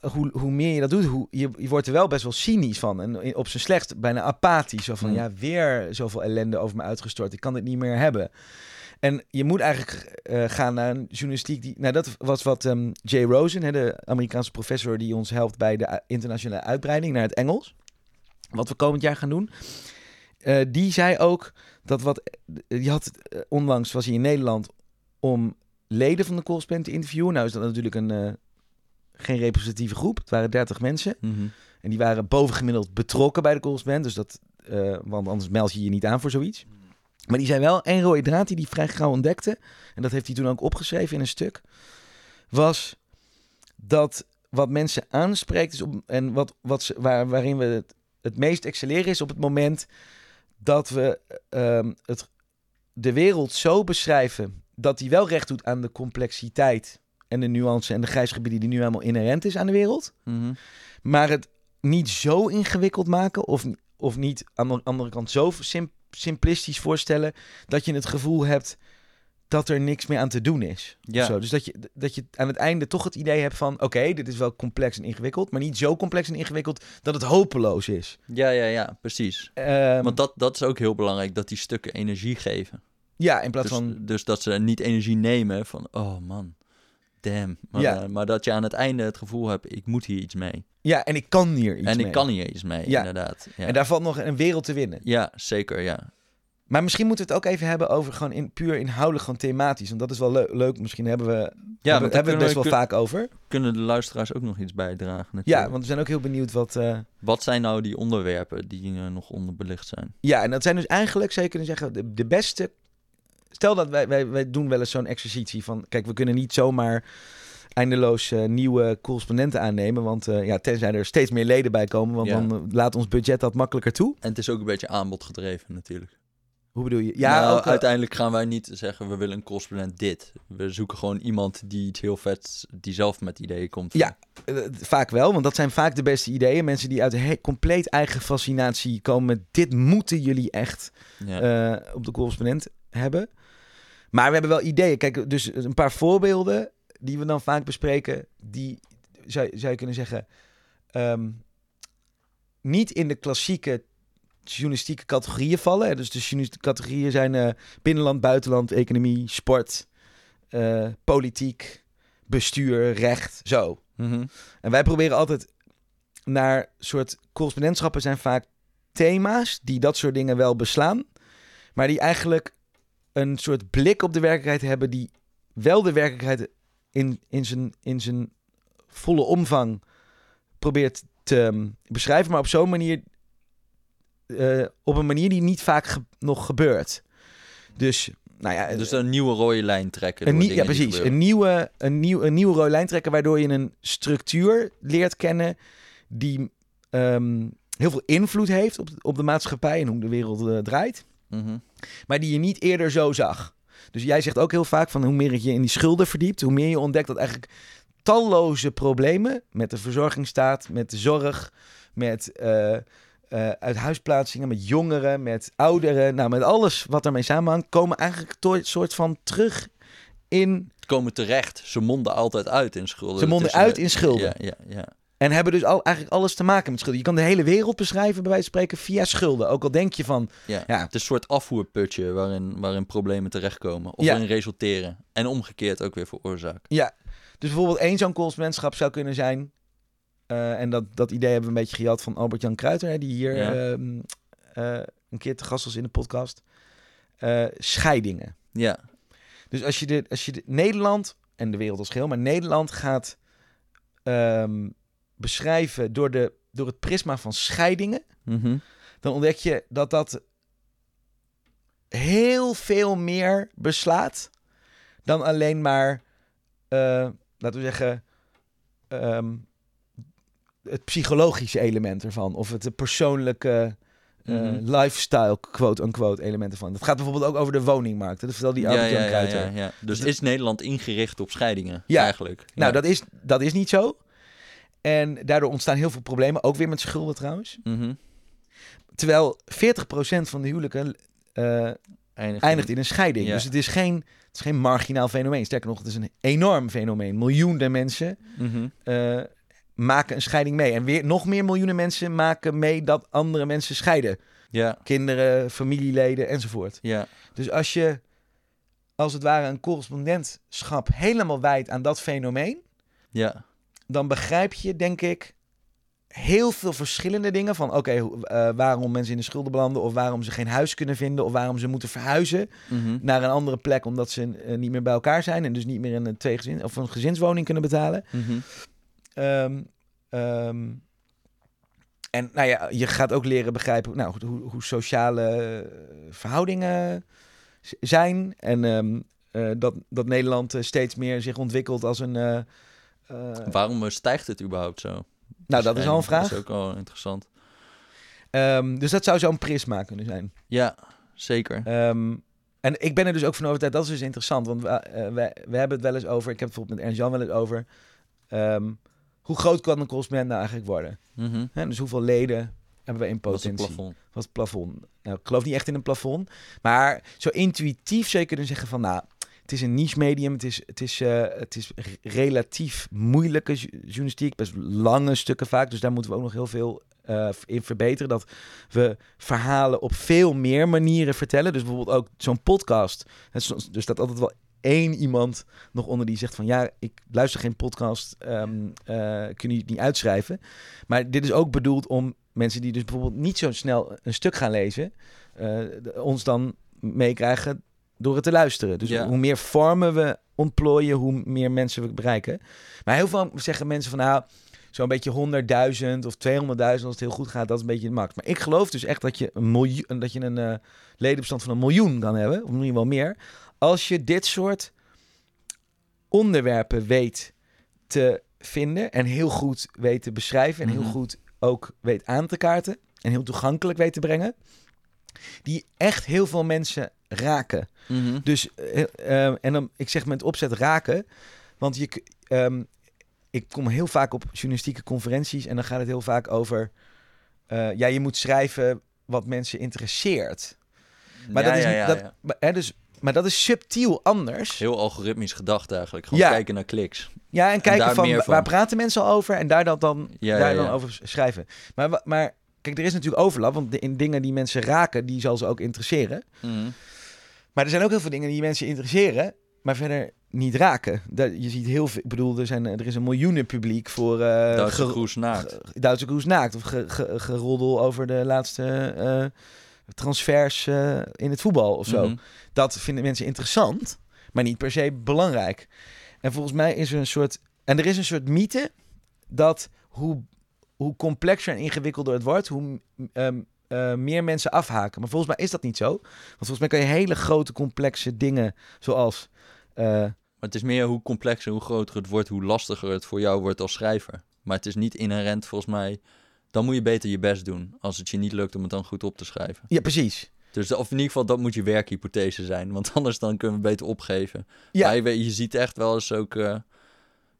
hoe, hoe meer je dat doet, hoe, je, je wordt er wel best wel cynisch van. En op zijn slechtst bijna apathisch. Zo van, Mm. ja, weer zoveel ellende over me uitgestort. Ik kan dit niet meer hebben. En je moet eigenlijk eh, gaan naar een journalistiek die... Nou, dat was wat ehm, Jay Rosen, hè, de Amerikaanse professor... die ons helpt bij de internationale uitbreiding naar het Engels. Wat we komend jaar gaan doen. Eh, die zei ook dat wat... Je had eh, onlangs was hij in Nederland om leden van de correspondent te interviewen. Nou is dat natuurlijk een, eh, geen representatieve groep. Het waren 30 mensen. Mhm. En die waren bovengemiddeld betrokken bij de correspondent. Dus dat, eh, want anders meld je je niet aan voor zoiets. Maar die zei wel, één rode draad die hij vrij gauw ontdekte. En dat heeft hij toen ook opgeschreven in een stuk. Was dat wat mensen aanspreekt is op, en wat, wat ze, waar, waarin we het, het meest excelleren is op het moment dat we ehm, het, de wereld zo beschrijven dat die wel recht doet aan de complexiteit en de nuance en de grijsgebieden die nu helemaal inherent is aan de wereld. Mhm. Maar het niet zo ingewikkeld maken of, of niet aan de andere kant zo sim- simplistisch voorstellen dat je het gevoel hebt dat er niks meer aan te doen is. Ja. Zo, dus dat je, dat je aan het einde toch het idee hebt van... oké, dit is wel complex en ingewikkeld... maar niet zo complex en ingewikkeld dat het hopeloos is. Ja, ja, ja, precies. Ehm, Want dat, dat is ook heel belangrijk, dat die stukken energie geven. ja, in plaats Dus, van... dus dat ze niet energie nemen van, oh man, damn. Maar, Ja. maar dat je aan het einde het gevoel hebt, ik moet hier iets mee. Ja, en ik kan hier iets en ik mee. kan hier iets mee, Ja. inderdaad. Ja. En daar valt nog een wereld te winnen. ja, zeker, ja. Maar misschien moeten we het ook even hebben over gewoon in, puur inhoudelijk, gewoon thematisch. Want dat is wel leu- leuk. Misschien hebben we, Ja, hebben, hebben we het best wel vaak over. kunnen de luisteraars ook nog iets bijdragen Ja, natuurlijk. want we zijn ook heel benieuwd wat... eh, Wat zijn nou die onderwerpen die eh, nog onderbelicht zijn? Ja, en dat zijn dus eigenlijk, zou je kunnen zeggen, de, de beste... Stel dat wij, wij, wij doen wel eens zo'n exercitie van... Kijk, we kunnen niet zomaar eindeloos eh, nieuwe correspondenten aannemen. Want eh, ja, tenzij er steeds meer leden bij komen. Want Ja. dan eh, laat ons budget dat makkelijker toe. En het is ook een beetje aanbodgedreven natuurlijk. Hoe bedoel je? Ja, Nou, ook, uiteindelijk gaan wij niet zeggen, we willen een correspondent dit. We zoeken gewoon iemand die iets heel vets, die zelf met ideeën komt. Ja. vaak wel, want dat zijn vaak de beste ideeën. Mensen die uit een he- compleet eigen fascinatie komen. Dit moeten jullie echt Ja. op de correspondent hebben. Maar we hebben wel ideeën. Kijk, dus een paar voorbeelden die we dan vaak bespreken, die zou, zou je kunnen zeggen, ehm, niet in de klassieke journalistieke categorieën vallen. Dus de journalistieke categorieën zijn eh, binnenland, buitenland, economie, sport, eh, politiek, bestuur, recht, zo. Mhm. En wij proberen altijd naar soort correspondentschappen zijn vaak thema's die dat soort dingen wel beslaan, maar die eigenlijk een soort blik op de werkelijkheid hebben die wel de werkelijkheid in, in, zijn, in zijn volle omvang probeert te ehm, beschrijven, maar op zo'n manier, eh, op een manier die niet vaak ge- nog gebeurt. Dus, nou ja, Dus een nieuwe rode lijn trekken. een door nie- ja, precies. Een nieuwe, een, nieuw, een nieuwe rode lijn trekken, waardoor je een structuur leert kennen die ehm, heel veel invloed heeft op, op de maatschappij en hoe de wereld eh, draait, Mhm. maar die je niet eerder zo zag. Dus jij zegt ook heel vaak van hoe meer je in die schulden verdiept, hoe meer je ontdekt dat eigenlijk talloze problemen met de verzorgingsstaat, met de zorg, met uh, uh, uithuisplaatsingen, met jongeren, met ouderen, nou met alles wat daarmee samenhangt, komen eigenlijk een soort van terug in. Komen terecht. Ze monden altijd uit in schulden. Ze monden uit in schulden. Ja, ja, ja. En hebben dus al, eigenlijk alles te maken met schulden. Je kan de hele wereld beschrijven, bij wijze van spreken, via schulden. Ook al denk je van, ja. Ja. Het is een soort afvoerputje waarin, waarin problemen terechtkomen. Of Ja. waarin resulteren. En omgekeerd ook weer veroorzaken. ja. Dus bijvoorbeeld één zo'n correspondentschap zou kunnen zijn. eh, en dat, dat idee hebben we een beetje gehad van Albert-Jan Kruiter, hè, die hier Ja. ehm, eh, een keer te gast was in de podcast. Eh, scheidingen. Ja. Dus als je, de, als je de, Nederland, en de wereld als geheel, maar Nederland gaat ehm, beschrijven door, de, door het prisma van scheidingen, Mhm. dan ontdek je dat dat heel veel meer beslaat dan alleen maar, eh, laten we zeggen, ehm, het psychologische element ervan. Of het persoonlijke eh, Mhm. lifestyle, quote-unquote, element ervan. Dat gaat bijvoorbeeld ook over de woningmarkt. Dat vertelde die Albert ja, ja, ja, ja. Dus Dus is Nederland ingericht op scheidingen? Ja. Eigenlijk. Nou, dat is, dat is niet zo. En daardoor ontstaan heel veel problemen, ook weer met schulden trouwens. Mhm. Terwijl 40% van de huwelijken eh, Eindigt, eindigt in een scheiding. Ja. Dus het is, geen, het is geen marginaal fenomeen. Sterker nog, het is een enorm fenomeen. Miljoenen mensen Mhm. eh, maken een scheiding mee. En weer nog meer miljoenen mensen maken mee dat andere mensen scheiden. Ja, Kinderen, familieleden enzovoort. ja. Dus als je als het ware een correspondentschap helemaal wijdt aan dat fenomeen, Ja. Dan begrijp je, denk ik, heel veel verschillende dingen. Van oké, eh, waarom mensen in de schulden belanden, of waarom ze geen huis kunnen vinden, of waarom ze moeten verhuizen Mhm. naar een andere plek omdat ze eh, niet meer bij elkaar zijn en dus niet meer in een tweegezin of een gezinswoning kunnen betalen. Mhm. Ehm, ehm, en nou ja, je gaat ook leren begrijpen nou, hoe, hoe sociale eh, verhoudingen zijn. En ehm, eh, dat, dat Nederland steeds meer zich ontwikkelt als een, Waarom eh, stijgt het überhaupt zo? nou, dat is al een vraag. Dat is ook wel interessant. Ehm, dus dat zou zo'n prisma kunnen zijn. Ja, zeker. Ehm, en ik ben er dus ook van overtuigd, dat is dus interessant. Want we, eh, we, we hebben het wel eens over, ik heb het bijvoorbeeld met Ernst-Jan wel eens over... ehm, hoe groot kan een correspondent nou eigenlijk worden? Hè, dus hoeveel leden hebben we in Wat is het potentie? plafond? Wat is het plafond? Nou, ik geloof niet echt in een plafond. Maar zo intuïtief zou je kunnen zeggen van... nou, het is een niche medium. Het is, het is, eh, het is re- relatief moeilijke journalistiek. Best lange stukken vaak. Dus daar moeten we ook nog heel veel eh, in verbeteren. Dat we verhalen op veel meer manieren vertellen. Dus bijvoorbeeld ook zo'n podcast. Er staat altijd wel één iemand nog onder die zegt van... ja, ik luister geen podcast. ehm eh, kun je het niet uitschrijven? Maar dit is ook bedoeld om mensen die dus bijvoorbeeld niet zo snel een stuk gaan lezen... ons dan meekrijgen door het te luisteren. Dus Ja. hoe meer vormen we ontplooien, hoe meer mensen we bereiken. Maar heel veel zeggen mensen van nou, zo'n beetje 100.000 of 200.000 als het heel goed gaat, dat is een beetje de max. Maar ik geloof dus echt dat je een, miljoen, dat je een eh, ledenbestand van een miljoen kan hebben, of misschien wel meer, als je dit soort onderwerpen weet te vinden en heel goed weet te beschrijven en Mhm. heel goed ook weet aan te kaarten en heel toegankelijk weet te brengen, die echt heel veel mensen raken. Mhm. Dus, eh, eh, en dan, ik zeg met opzet raken, want je, ehm, ik kom heel vaak op journalistieke conferenties en dan gaat het heel vaak over, eh, ja, je moet schrijven wat mensen interesseert. Maar ja, dat is ja, dat-. Maar, hè, dus, maar dat is subtiel anders. Heel algoritmisch gedacht eigenlijk. Gewoon kijken naar kliks. Ja, en kijken van, waar praten mensen al over en daar dan, dan, daar dan over schrijven. Maar, maar kijk, er is natuurlijk overlap, want de, in dingen die mensen raken, die zal ze ook interesseren. Mhm. Maar er zijn ook heel veel dingen die mensen interesseren, maar verder niet raken. Je ziet heel veel, ik bedoel, er, zijn, er is een miljoenen publiek voor uh, Duitse Kroes naakt. Duitse Kroes naakt of ge, ge- geroddel over de laatste eh, transfers eh, in het voetbal of zo. Mhm. Dat vinden mensen interessant, maar niet per se belangrijk. En volgens mij is er een soort, en er is een soort mythe dat hoe, hoe complexer en ingewikkelder het wordt, hoe ehm, eh, meer mensen afhaken. Maar volgens mij is dat niet zo. Want volgens mij kan je hele grote complexe dingen zoals eh, Maar het is meer hoe complexer, hoe groter het wordt, hoe lastiger het voor jou wordt als schrijver. Maar het is niet inherent volgens mij. Dan moet je beter je best doen. Als het je niet lukt om het dan goed op te schrijven. ja precies. Dus of in ieder geval, dat moet je werkhypothese zijn. Want anders dan kunnen we beter opgeven. Ja. Maar je, weet- je ziet echt wel eens ook... eh,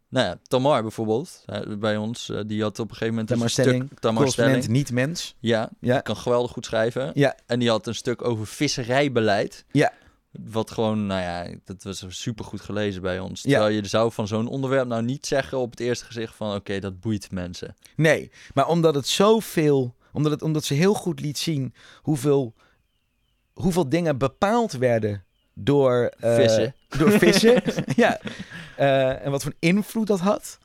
nou ja, Tamar bijvoorbeeld, bij ons, eh, die had op een gegeven moment Tamar een Stelling, stuk... Tamar Stelling, niet mens. ja, Ja. die kan geweldig goed schrijven. Ja. En die had een stuk over visserijbeleid. Ja. Wat gewoon, nou ja, dat was super goed gelezen bij ons. Ja. Terwijl je zou van zo'n onderwerp nou niet zeggen op het eerste gezicht van... oké, dat boeit mensen. Nee, maar omdat het zoveel, omdat, het, omdat ze heel goed liet zien hoeveel, hoeveel dingen bepaald werden door eh, Vissen. Door vissen, ja. Eh, en wat voor invloed dat had.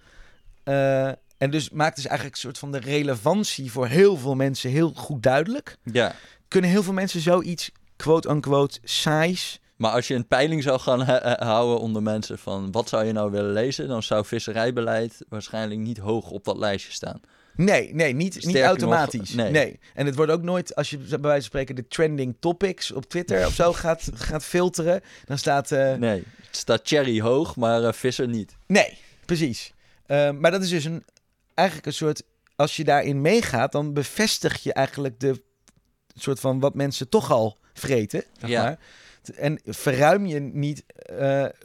Eh, en dus maakt dus eigenlijk een soort van de relevantie voor heel veel mensen heel goed duidelijk. Ja, Kunnen heel veel mensen zoiets, quote-unquote, saais... maar als je een peiling zou gaan houden onder mensen van... wat zou je nou willen lezen? Dan zou visserijbeleid waarschijnlijk niet hoog op dat lijstje staan. Nee, nee, niet, niet automatisch. nog, nee. nee. En het wordt ook nooit, als je bij wijze van spreken de trending topics op Twitter of zo gaat, gaat filteren, dan staat... eh, Nee, het staat cherry hoog, maar eh, visser niet. Nee, precies. Eh, maar dat is dus een, eigenlijk een soort... Als je daarin meegaat, dan bevestig je eigenlijk de soort van wat mensen toch al vreten. Zeg Ja. maar. En verruim je niet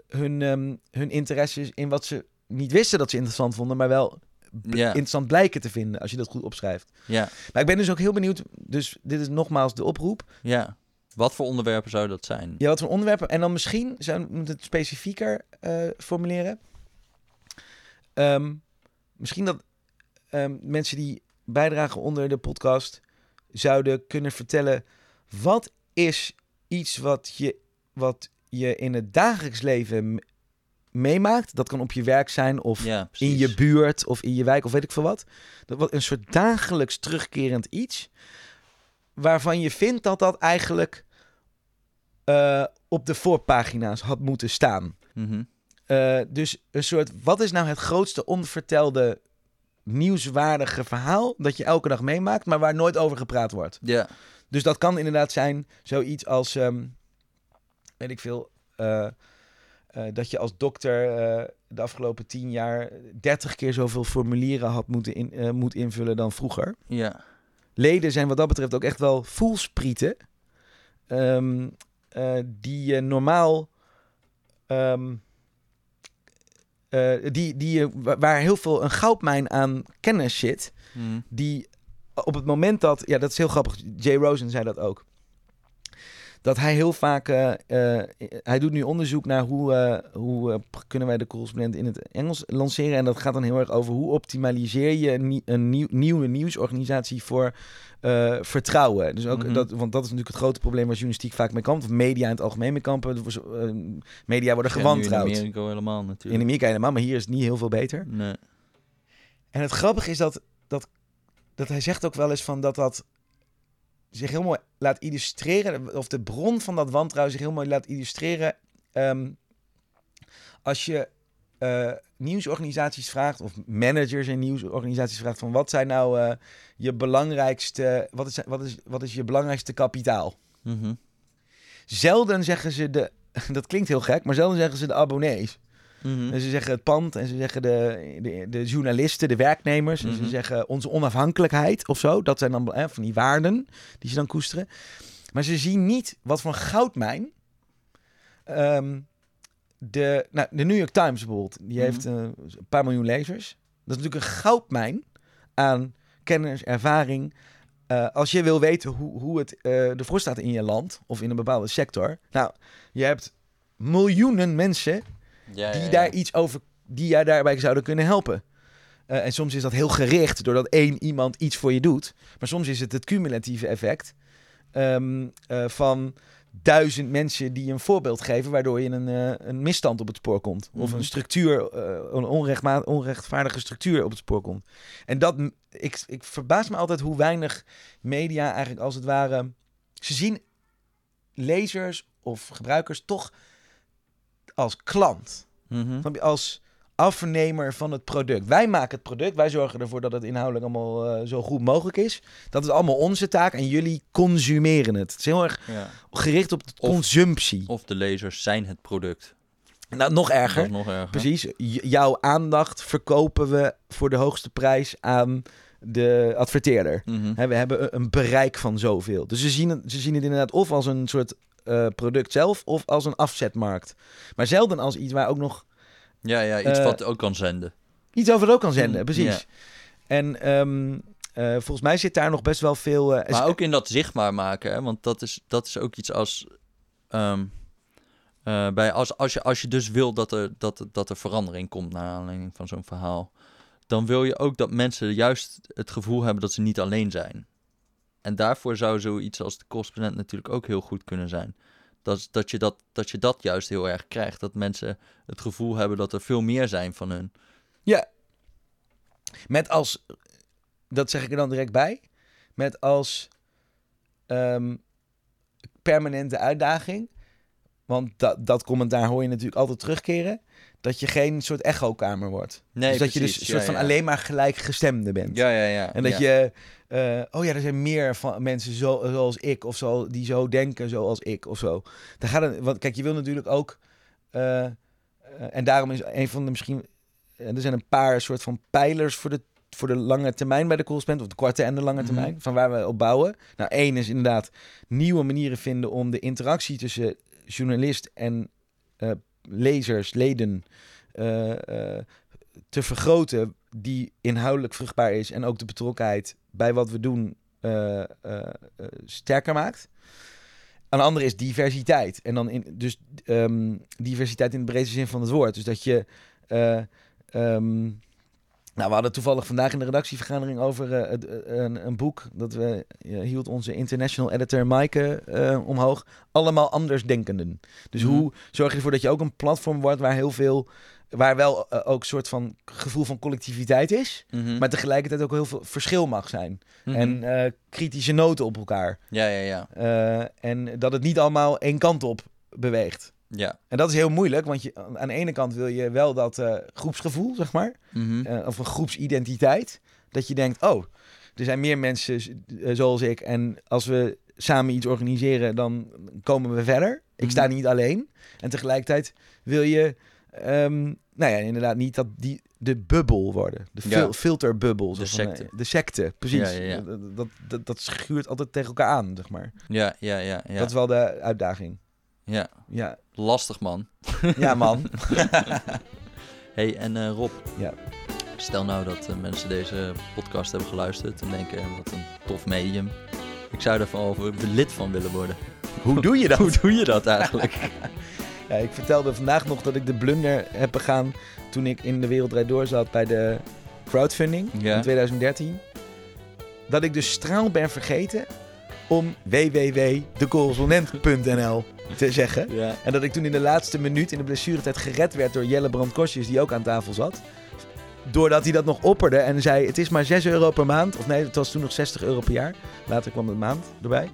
hun, ehm, hun interesses in wat ze niet wisten dat ze interessant vonden, maar wel Ja. interessant blijken te vinden als je dat goed opschrijft. Ja, Maar ik ben dus ook heel benieuwd. Dus dit is nogmaals de oproep. ja. Wat voor onderwerpen zou dat zijn? Ja, wat voor onderwerpen. En dan misschien zou we het specifieker eh, formuleren. Ehm, misschien dat ehm, mensen die bijdragen onder de podcast zouden kunnen vertellen. Wat is iets wat je, wat je in het dagelijks leven meemaakt? Dat kan op je werk zijn of Ja, in je buurt of in je wijk of weet ik veel wat. Dat wat een soort dagelijks terugkerend iets. Waarvan je vindt dat dat eigenlijk eh, op de voorpagina's had moeten staan. Mhm. Eh, dus een soort, wat is nou het grootste onvertelde nieuwswaardige verhaal dat je elke dag meemaakt, maar waar nooit over gepraat wordt? Ja, Dus dat kan inderdaad zijn zoiets als, ehm, weet ik veel, eh, eh, dat je als dokter eh, de afgelopen tien jaar 30 keer zoveel formulieren had moeten in, eh, moet invullen dan vroeger. Ja. Leden zijn wat dat betreft ook echt wel voelsprieten. ehm, eh, die je normaal. eh, die, die, waar heel veel een goudmijn aan kennis zit Mhm. die op het moment dat, ja, dat is heel grappig. Jay Rosen zei dat ook. Dat hij heel vaak, eh, eh, hij doet nu onderzoek naar hoe, eh, hoe kunnen wij de correspondent in het Engels lanceren. En dat gaat dan heel erg over hoe optimaliseer je een, nie- een nieuw, nieuwe nieuwsorganisatie voor vertrouwen. Dus ook Mhm. dat, want dat is natuurlijk het grote probleem waar journalistiek vaak mee kampt. Of media in het algemeen mee kampen. Eh, media worden nu in gewantrouwd. Amerika helemaal in natuurlijk. Amerika helemaal, maar hier is het niet heel veel beter. Nee. En het grappige is dat, dat, dat hij zegt ook wel eens van dat dat zich heel mooi laat illustreren, of de bron van dat wantrouwen zich heel mooi laat illustreren. ehm, als je eh, nieuwsorganisaties vraagt, of managers in nieuwsorganisaties vraagt van wat zijn nou eh, je belangrijkste, wat is, wat, is, wat is je belangrijkste kapitaal? Mhm. Zelden zeggen ze de, dat klinkt heel gek, maar zelden zeggen ze de abonnees. Mhm. En ze zeggen het pand en ze zeggen de, de, de journalisten, de werknemers. En Mhm. ze zeggen onze onafhankelijkheid of zo. Dat zijn dan hè, van die waarden die ze dan koesteren. Maar ze zien niet wat voor goudmijn. ehm, de, nou, de New York Times bijvoorbeeld, die Mhm. heeft eh, een paar miljoen lezers. Dat is natuurlijk een goudmijn aan kennis, ervaring. Eh, als je wil weten hoe, hoe het eh ervoor staat in je land of in een bepaalde sector. Nou, je hebt miljoenen mensen Ja, die ja, ja. daar iets over, die jij daarbij zouden kunnen helpen. Eh, en soms is dat heel gericht, doordat één iemand iets voor je doet. Maar soms is het het cumulatieve effect ehm, eh, van duizend mensen die een voorbeeld geven, waardoor je een, eh, een misstand op het spoor komt. Of Mhm. een structuur, een onrechtma- onrechtvaardige structuur op het spoor komt. En dat, ik, ik verbaas me altijd hoe weinig media eigenlijk als het ware, ze zien lezers of gebruikers toch als klant. Snap je? Als afnemer van het product. Wij maken het product. Wij zorgen ervoor dat het inhoudelijk allemaal eh, zo goed mogelijk is. Dat is allemaal onze taak. En jullie consumeren het. Het is heel erg Ja. gericht op de Of- consumptie. Of de lezers zijn het product. nou, nog erger. nog erger. Precies. J- jouw aandacht verkopen we voor de hoogste prijs aan de adverteerder. Hè, we hebben een- een bereik van zoveel. Dus ze zien het, ze zien het inderdaad of als een soort eh, product zelf... of als een afzetmarkt. Maar zelden als iets waar ook nog Ja, ja, iets Eh, wat ook kan zenden. iets over ook kan zenden. Mm, Precies. En ehm, eh, volgens mij zit daar nog best wel veel... Maar ook in dat zichtbaar maken, hè? want dat is, dat is ook iets als. ehm, eh, bij als, als, je, als je dus wil dat er, dat, dat er verandering komt naar aanleiding van zo'n verhaal, dan wil je ook dat mensen juist het gevoel hebben dat ze niet alleen zijn. En daarvoor zou zoiets als de correspondent natuurlijk ook heel goed kunnen zijn. Dat, dat, je dat, dat je dat juist heel erg krijgt. Dat mensen het gevoel hebben dat er veel meer zijn van hun. Met als, dat zeg ik er dan direct bij, met als ehm, permanente uitdaging, want dat, dat commentaar hoor je natuurlijk altijd terugkeren, dat je geen soort echokamer wordt. Nee, dus dat je dus een soort Ja, van ja. alleen maar gelijkgestemde bent. Ja, ja, ja. En dat ja. je, eh, oh ja, er zijn meer van mensen zo, zoals ik, of zo, die zo denken zoals ik, of zo. Daar gaat het, want kijk, je wil natuurlijk ook, eh, eh, en daarom is een van de misschien, er zijn een paar soort van pijlers voor de, voor de lange termijn bij de correspondent, of de korte en de lange Mhm. termijn, van waar we op bouwen. Nou, één is inderdaad nieuwe manieren vinden om de interactie tussen journalist en lezers, leden, eh, eh, te vergroten die inhoudelijk vruchtbaar is en ook de betrokkenheid bij wat we doen eh, sterker maakt. Een andere is diversiteit. En dan in, dus ehm, diversiteit in de breedste zin van het woord. Dus dat je. eh, ehm, nou, we hadden toevallig vandaag in de redactievergadering over eh, eh, een, een boek. Dat we eh, hield onze international editor Maaike omhoog. Allemaal andersdenkenden. Dus Mhm. hoe zorg je ervoor dat je ook een platform wordt waar heel veel. Waar wel ook een soort van gevoel van collectiviteit is. Mhm. Maar tegelijkertijd ook heel veel verschil mag zijn. Mhm. En kritische noten op elkaar. Ja, ja, ja. En dat het niet allemaal één kant op beweegt. Ja. En dat is heel moeilijk, want je, aan de ene kant wil je wel dat eh, groepsgevoel, zeg maar. Mhm. eh, of een groepsidentiteit. Dat je denkt, oh, er zijn meer mensen eh, zoals ik. En als we samen iets organiseren, dan komen we verder. Ik sta Mhm. niet alleen. En tegelijkertijd wil je, ehm, nou ja, inderdaad niet dat die de bubbel worden. De Ja. fil filterbubbel. zo De van, secte. De secte, precies. Ja, ja, ja. Dat, dat, dat, dat schuurt altijd tegen elkaar aan, zeg maar. Ja, ja, ja. ja. Dat is wel de uitdaging. Ja. Ja, Lastig, man. ja man. hey, en eh, Rob. Ja. Stel nou dat eh, mensen deze podcast hebben geluisterd en denken, wat een tof medium. Ik zou er wel lid van willen worden. Hoe doe je dat? Hoe doe je dat eigenlijk? Ja, ik vertelde vandaag nog dat ik de blunder heb begaan toen ik in de Wereld Door zat bij de crowdfunding Ja. in 2013. Dat ik dus straal ben vergeten om www.decorrespondent.nl te zeggen. ja. En dat ik toen in de laatste minuut in de blessuretijd gered werd door Jelle Brand Kostjes, die ook aan tafel zat. Doordat hij dat nog opperde en zei: Het is maar 6 euro per maand. Of nee, het was toen nog 60 euro per jaar. Later kwam de maand erbij.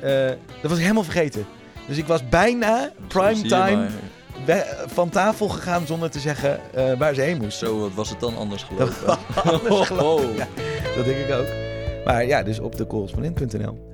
Eh, dat was ik helemaal vergeten. Dus ik was bijna prime Zie je time maar. we- van tafel gegaan zonder te zeggen eh, waar ze heen moest. Zo, wat was het dan anders gelopen? anders gelopen, Oh. ja. Dat denk ik ook. Maar ja, dus op decorrespondent.nl.